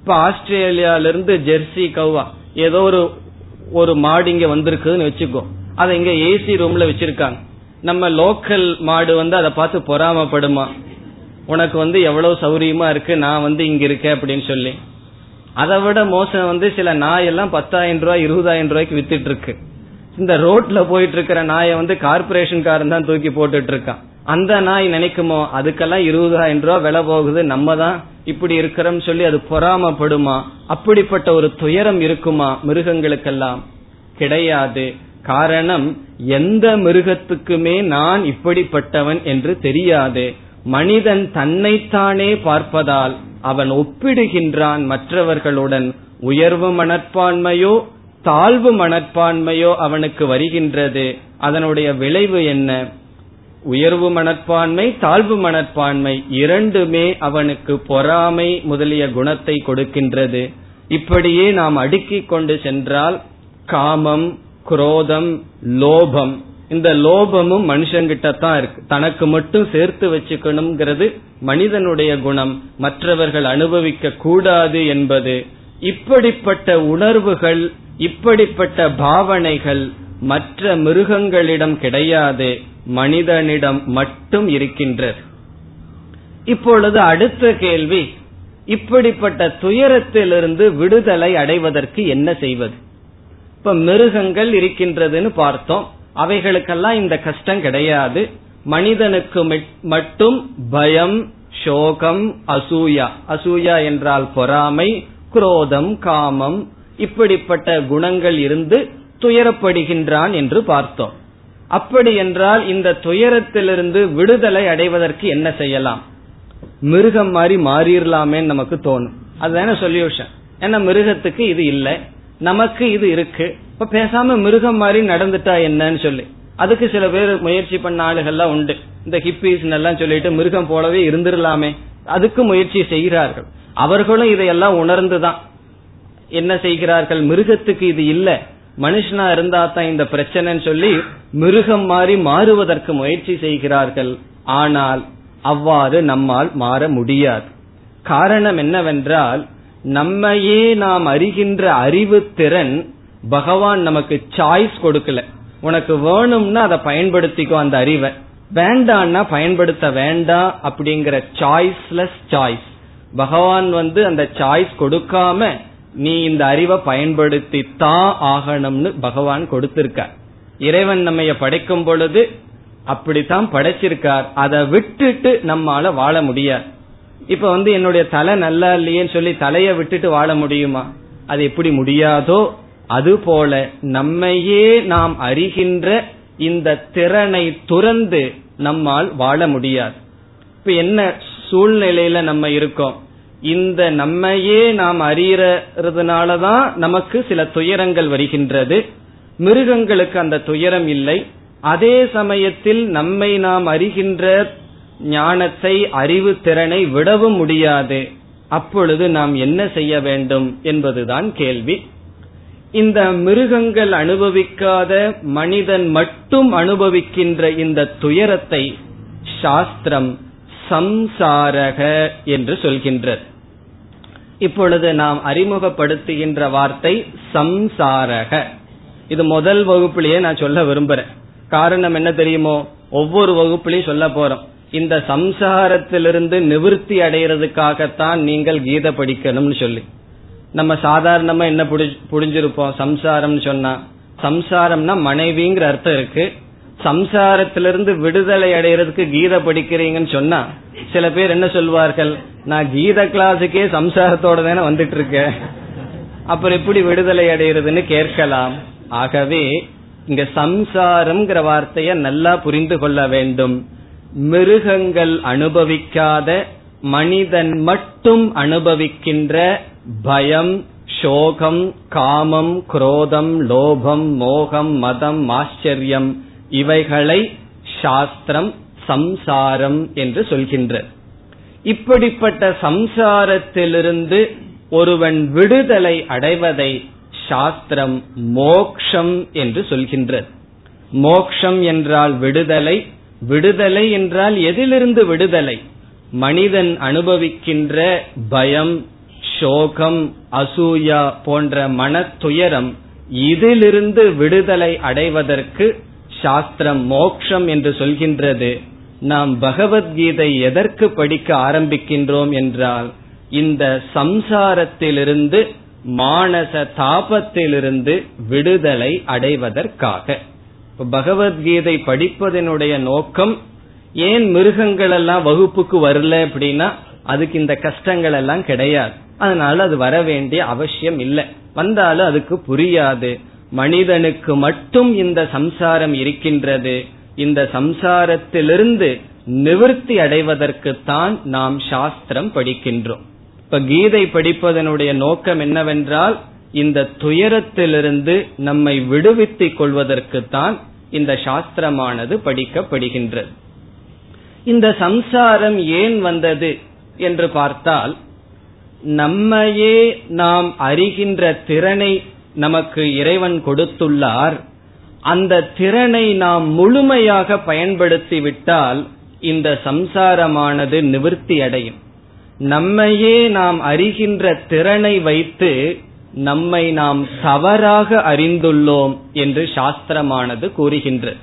இப்ப ஆஸ்திரேலியாவிலிருந்து ஜெர்சி கௌவா ஏதோ ஒரு ஒரு மாடு இங்க வந்திருக்குன்னு வச்சுக்கோ. அதை இங்க ஏசி ரூம்ல வச்சிருக்காங்க. நம்ம லோக்கல் மாடு வந்து அதை பார்த்து பொறாமப்படுமா? உனக்கு வந்து எவ்வளவு சௌரியமா இருக்கு நான் வந்து இங்க இருக்கேன் அப்படின்னு சொல்லி. அதை விட மோசம் வந்து சில நாய் எல்லாம் பத்தாயிரம் ரூபாய் இருபதாயிரம் ரூபாய்க்கு வித்துட்டு இருக்கு. இந்த ரோட்ல போயிட்டு இருக்கிற நாயை வந்து கார்பரேஷன்காரன் தான் தூக்கி போட்டுட்டு இருக்கான். அந்த நாய் நினைக்குமோ அதுக்கெல்லாம் இருபதாயிரம் ரூபாய் விலை போகுது நம்ம தான் இப்படி இருக்கிறோம் சொல்லி அது பொறாமப்படுமா? அப்படிப்பட்ட ஒரு துயரம் இருக்குமா மிருகங்களுக்கெல்லாம்? கிடையாது. காரணம் எந்த மிருகத்துக்குமே நான் இப்படிப்பட்டவன் என்று தெரியாது. மனிதன் தன்னைத்தானே பார்ப்பதால் அவன் ஒப்பிடுகின்றான் மற்றவர்களுடன் உயர்வு மனப்பான்மையோ தாழ்வு மனப்பான்மையோ அவனுக்கு வருகின்றது. அதனுடைய விளைவு என்ன? உயர்வு மனப்பான்மை தாழ்வு மனப்பான்மை இரண்டுமே அவனுக்கு பொறாமை முதலிய குணத்தை கொடுக்கின்றது. இப்படியே நாம் அடுக்கிக் கொண்டு சென்றால் காமம் குரோதம் லோபம். இந்த லோபமும் மனுஷங்கிட்ட தான் இருக்கு. தனக்கு மட்டும் சேர்த்து வச்சுக்கணுங்கிறது மனிதனுடைய குணம். மற்றவர்கள் அனுபவிக்க கூடாது என்பது. இப்படிப்பட்ட உணர்வுகள் இப்படிப்பட்ட பாவனைகள் மற்ற மிருகங்களிடம் கிடையாது. மனிதனிடம் மட்டும் இருக்கின்றது. இப்பொழுது அடுத்த கேள்வி இப்படிப்பட்ட துயரத்திலிருந்து விடுதலை அடைவதற்கு என்ன செய்வது? இப்ப மிருகங்கள் இருக்கின்றதுன்னு பார்த்தோம். அவைகளுக்கெல்லாம் இந்த கஷ்டம் கிடையாது. மனிதனுக்கு மட்டும் பயம் சோகம் அசூயா. அசூயா என்றால் பொறாமை குரோதம் காமம். இப்படிப்பட்ட குணங்கள் இருந்து துயரப்படுகின்றான் என்று பார்த்தோம். அப்படி என்றால் இந்த துயரத்திலிருந்து விடுதலை அடைவதற்கு என்ன செய்யலாம்? மிருகம் மாதிரி மாறிடலாமேன்னு நமக்கு தோணும். அதுதான சொல்யூஷன். ஏன்னா மிருகத்துக்கு இது இல்லை. நமக்கு இது இருக்கு. இப்ப பேசாம மிருகம் மாதிரி நடந்துட்டா என்னன்னு சொல்லி. அதுக்கு சில பேர் முயற்சி பண்ண ஆளுகள்லாம் உண்டு. இந்த ஹிப்பீஸ் எல்லாம் சொல்லிட்டு மிருகம் போலவே இருந்துடலாமே. அதுக்கு முயற்சி செய்கிறார்கள். அவர்களும் இதையெல்லாம் உணர்ந்துதான். என்ன செய்கிறார்கள்? மிருகத்துக்கு இது இல்ல. மனுஷனா இருந்தா தான் இந்த பிரச்சனைன்னு சொல்லி மிருகம் மாறி மாறுவதற்கு முயற்சி செய்கிறார்கள். ஆனால் அவ்வாறு நம்மால் மாற முடியாது. காரணம் என்னவென்றால் நம்மையே நாம் அறிகின்ற அறிவு திறன் பகவான் நமக்கு சாய்ஸ் கொடுக்கல. உனக்கு வேணும்னா அதை பயன்படுத்திக்கோ அந்த அறிவை. வேண்டான்னா பயன்படுத்த வேண்டாம் அப்படிங்கிற சாய்ஸ்லெஸ் சாய்ஸ் பகவான் வந்து அந்த சாய்ஸ் கொடுக்காம நீ இந்த அறிவை பயன்படுத்தி தான் ஆகணும்னு பகவான் கொடுத்திருக்க இறைவன் நம்ம படைக்கும் பொழுது அப்படித்தான் படைச்சிருக்கார். அதை விட்டுட்டு நம்மால வாழ முடியாது. இப்ப வந்து என்னுடைய தலை நல்லா இல்லையேன்னு சொல்லி தலையை விட்டுட்டு வாழ முடியுமா? அது எப்படி முடியாதோ அதுபோல நம்மையே நாம் அறிகின்ற இந்த திறனை துறந்து நம்மால் வாழ முடியாது. இப்ப என்ன சூழ்நிலையில நம்ம இருக்கோம்? இந்த நம்மையே நாம் அறியறதுனாலதான் நமக்கு சில துயரங்கள் வருகின்றது. மிருகங்களுக்கு அந்த துயரம் இல்லை. அதே சமயத்தில் நம்மை நாம் அறிகின்ற ஞானத்தை அறிவு திறனை விடவும் முடியாது. அப்பொழுது நாம் என்ன செய்ய வேண்டும் என்பதுதான் கேள்வி. இந்த மிருகங்கள் அனுபவிக்காத மனிதன் மட்டும் அனுபவிக்கின்ற இந்த துயரத்தை சாஸ்திரம் சம்சாரக என்று சொல்கின்றது. இப்பொழுது நாம் அறிமுகப்படுத்துகின்ற வார்த்தை சம்சாரக. இது முதல் வகுப்பிலேயே நான் சொல்ல விரும்புறேன். காரணம் என்ன தெரியுமோ? ஒவ்வொரு வகுப்புலையும் சொல்ல போறோம். இந்த சம்சாரத்திலிருந்து நிவிருத்தி அடைகிறதுக்காகத்தான் நீங்கள் கீதை படிக்கணும்னு சொல்லி. நம்ம சாதாரணமா என்ன புரிஞ்சிருப்போம் சம்சாரம்னு சொன்னா. சம்சாரம்னா மனைவிங்கிற அர்த்தம் இருக்கு. சம்சாரத்திலிருந்து விடுதலை அடைகிறதுக்கு கீதை படிக்கிறீங்கன்னு சொன்னா சில பேர் என்ன சொல்வார்கள்? நான் கீத கிளாஸுக்கே சம்சாரத்தோட தானே வந்துட்டு இருக்கேன் அப்புறம் எப்படி விடுதலை அடைகிறதுன்னு கேட்கலாம். ஆகவே இங்க சம்சாரம்ங்கிற வார்த்தைய நல்லா புரிந்து கொள்ள வேண்டும். மிருகங்கள் அனுபவிக்காத மனிதன் மட்டும் அனுபவிக்கின்ற பயம் சோகம் காமம் குரோதம் லோபம் மோகம் மதம் ஆச்சரியம் இவைகளை சாஸ்திரம் சம்சாரம் என்று சொல்கின்ற. இப்படிப்பட்ட சம்சாரத்திலிருந்து ஒருவன் விடுதலை அடைவதை சாஸ்திரம் மோக்ஷம் என்று சொல்கின்றது மோக்ஷம் என்றால் விடுதலை விடுதலை என்றால் எதிலிருந்து விடுதலை? மனிதன் அனுபவிக்கின்ற பயம் சோகம் அசூயா போன்ற மன துயரம் இதிலிருந்து விடுதலை அடைவதற்கு சாஸ்திரம் மோக்ஷம் என்று சொல்கின்றது. நாம் பகவத்கீதை எதற்கு படிக்க ஆரம்பிக்கின்றோம் என்றால் இந்த சம்சாரத்திலிருந்து மானச தாபத்திலிருந்து விடுதலை அடைவதற்காக. பகவத்கீதை படிப்பதனுடைய நோக்கம் ஏன் மிருகங்கள் எல்லாம் வகுப்புக்கு வரல அப்படின்னா அதுக்கு இந்த கஷ்டங்கள் எல்லாம் கிடையாது. அதனால அது வர வேண்டிய அவசியம் இல்லை. வந்தாலும் அதுக்கு புரியாது. மனிதனுக்கு மட்டும் இந்த சம்சாரம் இருக்கின்றது. இந்த சம்சாரத்திலிருந்து நிவர்த்தி அடைவதற்குத்தான் நாம் சாஸ்திரம் படிக்கின்றோம். இப்ப கீதை படிப்பதனுடைய நோக்கம் என்னவென்றால் இந்த துயரத்திலிருந்து நம்மை விடுவித்துக் கொள்வதற்குத்தான் இந்த சாஸ்திரமானது படிக்கப்படுகின்றது. இந்த சம்சாரம் ஏன் வந்தது என்று பார்த்தால் நம்மையே நாம் அறிகின்ற திறனை நமக்கு இறைவன் கொடுத்துள்ளார். அந்த திறனை நாம் முழுமையாக பயன்படுத்தி விட்டால் இந்த சம்சாரமானது நிவர்த்தி அடையும். நம்மையே நாம் அறிகின்ற திறனை வைத்து நம்மை நாம் தவறாக அறிந்துள்ளோம் என்று சாஸ்திரமானது கூறுகின்றது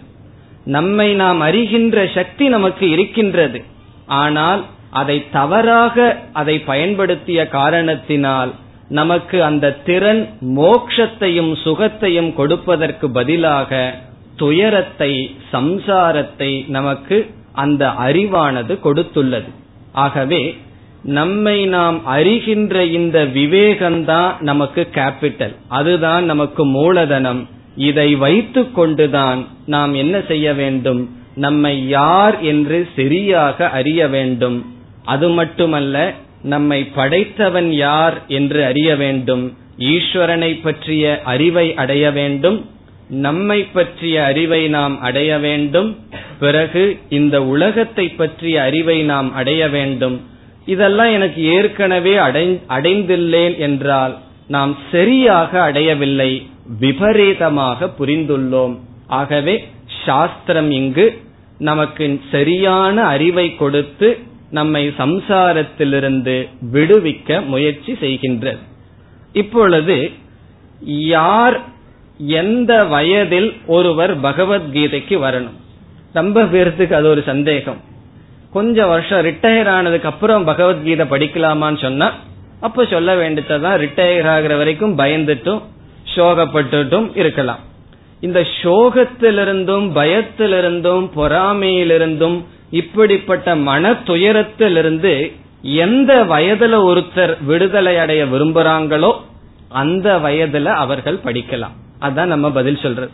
நம்மை நாம் அறிகின்ற சக்தி நமக்கு இருக்கின்றது. ஆனால் அதை தவறாக அதை பயன்படுத்திய காரணத்தினால் நமக்கு அந்த திறன் மோக்ஷத்தையும் சுகத்தையும் கொடுப்பதற்கு பதிலாக துயரத்தை சம்சாரத்தை நமக்கு அந்த அறிவானது கொடுத்துள்ளது. ஆகவே நம்மை நாம் அறிகின்ற இந்த விவேகம்தான் நமக்கு கேபிட்டல் அதுதான் நமக்கு மூலதனம். இதை வைத்து கொண்டுதான் நாம் என்ன செய்ய வேண்டும்? நம்மை யார் என்று சரியாக அறிய வேண்டும். அது மட்டுமல்ல நம்மை படைத்தவன் யார் என்று அறிய வேண்டும். ஈஸ்வரனை பற்றிய அறிவை அடைய வேண்டும். நம்மை பற்றிய அறிவை நாம் அடைய வேண்டும். பிறகு இந்த உலகத்தை பற்றிய அறிவை நாம் அடைய வேண்டும். இதெல்லாம் எனக்கு ஏற்கனவே அடைந்துள்ளேன் என்றால் நாம் சரியாக அடையவில்லை விபரீதமாக புரிந்துள்ளோம். ஆகவே சாஸ்திரம் இங்கு நமக்கு சரியான அறிவை கொடுத்து நம்மை சம்சாரத்திலிருந்து விடுவிக்க முயற்சி செய்கின்றது. இப்பொழுது யார் எந்த வயதில் ஒருவர் பகவத்கீதைக்கு வரணும்? ரொம்ப பேர்த்துக்கு அது ஒரு சந்தேகம். கொஞ்சம் வருஷம் ரிட்டையர் ஆனதுக்கு அப்புறம் பகவத்கீதை படிக்கலாமான்னு சொன்னா அப்ப சொல்ல வேண்டியதான் ரிட்டையர் ஆகிற வரைக்கும் பயந்துட்டும் சோகப்பட்டுட்டும் இருக்கலாம். இந்த சோகத்திலிருந்தும் பயத்திலிருந்தும் பொறாமையிலிருந்தும் இப்படிப்பட்ட மன துயரத்திலிருந்து எந்த வயதுல ஒருத்தர் விடுதலை அடைய விரும்புறாங்களோ அந்த வயதுல அவர்கள் படிக்கலாம். அதான் நம்ம பதில் சொல்றது.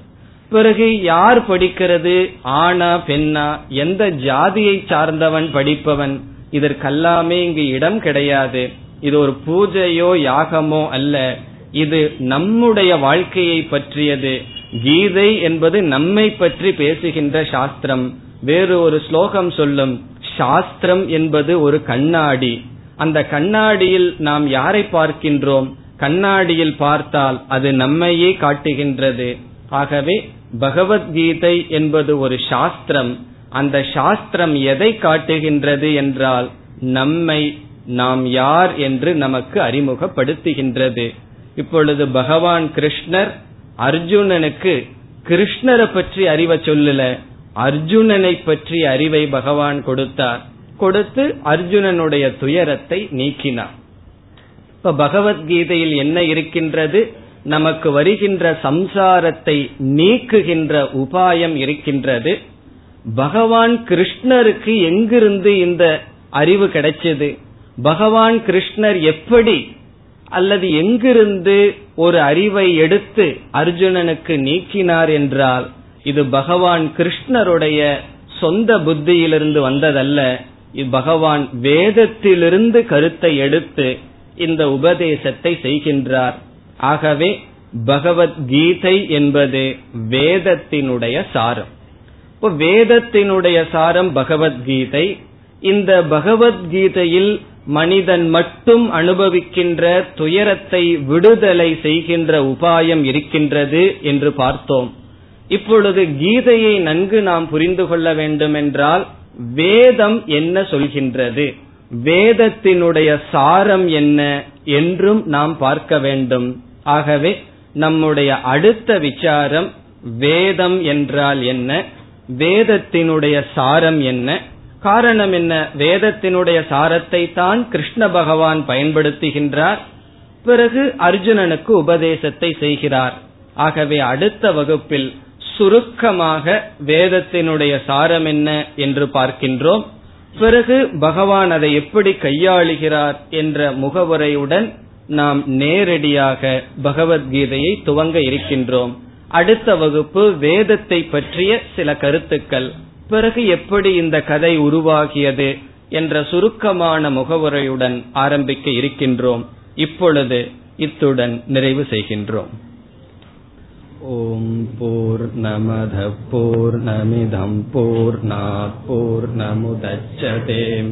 பிறகு யார் படிக்கிறது? ஆனா பெண்ணா? எந்த ஜாதியை சார்ந்தவன் படிப்பவன்? இதற்கெல்லாமே இங்கு இடம் கிடையாது. இது ஒரு பூஜையோ யாகமோ அல்ல. இது நம்முடைய வாழ்க்கையை பற்றியது. கீதை என்பது நம்மை பற்றி பேசுகின்ற சாஸ்திரம். வேறு ஒரு ஸ்லோகம் சொல்லும் சாஸ்திரம் என்பது ஒரு கண்ணாடி. அந்த கண்ணாடியில் நாம் யாரை பார்க்கின்றோம்? கண்ணாடியில் பார்த்தால் அது நம்மையே காட்டுகின்றது. ஆகவே பகவத்கீதை என்பது ஒரு சாஸ்திரம். அந்த சாஸ்திரம் எதை காட்டுகின்றது என்றால் நம்மை நாம் யார் என்று நமக்கு அறிமுகப்படுத்துகின்றது. இப்பொழுது பகவான் கிருஷ்ணர் அர்ஜுனனுக்கு கிருஷ்ணரை பற்றி அறிவை சொல்லல. அர்ஜுனனை பற்றி அறிவை பகவான் கொடுத்தார். கொடுத்து அர்ஜுனனுடைய துயரத்தை நீக்கினார். இப்ப பகவத்கீதையில் என்ன இருக்கின்றது? நமக்கு வருகின்ற சம்சாரத்தை நீக்குகின்ற உபாயம் இருக்கின்றது. பகவான் கிருஷ்ணருக்கு எங்கிருந்து இந்த அறிவு கிடைச்சது? பகவான் கிருஷ்ணர் எப்படி அல்லது எங்கிருந்து ஒரு அறிவை எடுத்து அர்ஜுனனுக்கு நீக்கினார் என்றால் இது பகவான் கிருஷ்ணருடைய சொந்த புத்தியிலிருந்து வந்ததல்ல. பகவான் வேதத்திலிருந்து கருத்தை எடுத்து இந்த உபதேசத்தை செய்கின்றார். ஆகவே பகவத்கீதை என்பது வேதத்தினுடைய சாரம். இப்போ வேதத்தினுடைய சாரம் பகவத்கீதை. இந்த பகவத்கீதையில் மனிதன் மட்டும் அனுபவிக்கின்ற துயரத்தை விடுதலை செய்கின்ற உபாயம் இருக்கின்றது என்று பார்த்தோம். இப்பொழுது கீதையை நன்கு நாம் புரிந்து கொள்ள வேண்டும் என்றால் வேதம் என்ன சொல்கின்றது? வேதத்தினுடைய சாரம் என்ன என்றும் நாம் பார்க்க வேண்டும். ஆகவே நம்முடைய அடுத்த விசாரம் வேதம் என்றால் என்ன? வேதத்தினுடைய சாரம் என்ன? காரணம் என்ன? வேதத்தினுடைய சாரத்தை தான் கிருஷ்ண பகவான் பயன்படுத்துகின்றார். பிறகு அர்ஜுனனுக்கு உபதேசத்தை செய்கிறார். ஆகவே அடுத்த வகுப்பில் சுருக்கமாக வேதத்தினுடைய சாரம் என்ன என்று பார்க்கின்றோம். பிறகு பகவான் அதை எப்படி கையாளுகிறார் என்ற முகவுரையுடன் நாம் நேரடியாக பகவத்கீதையை துவங்க இருக்கின்றோம். அடுத்த வகுப்பு வேதத்தை பற்றிய சில கருத்துக்கள். பிறகு எப்படி இந்த கதை உருவாகியது என்ற சுருக்கமான முகவுரையுடன் ஆரம்பிக்க இருக்கின்றோம். இப்பொழுது இத்துடன் நிறைவு செய்கின்றோம். ஓம் போர் நமத போர் நமிதம் போர் போர் நமுதச்சதேம்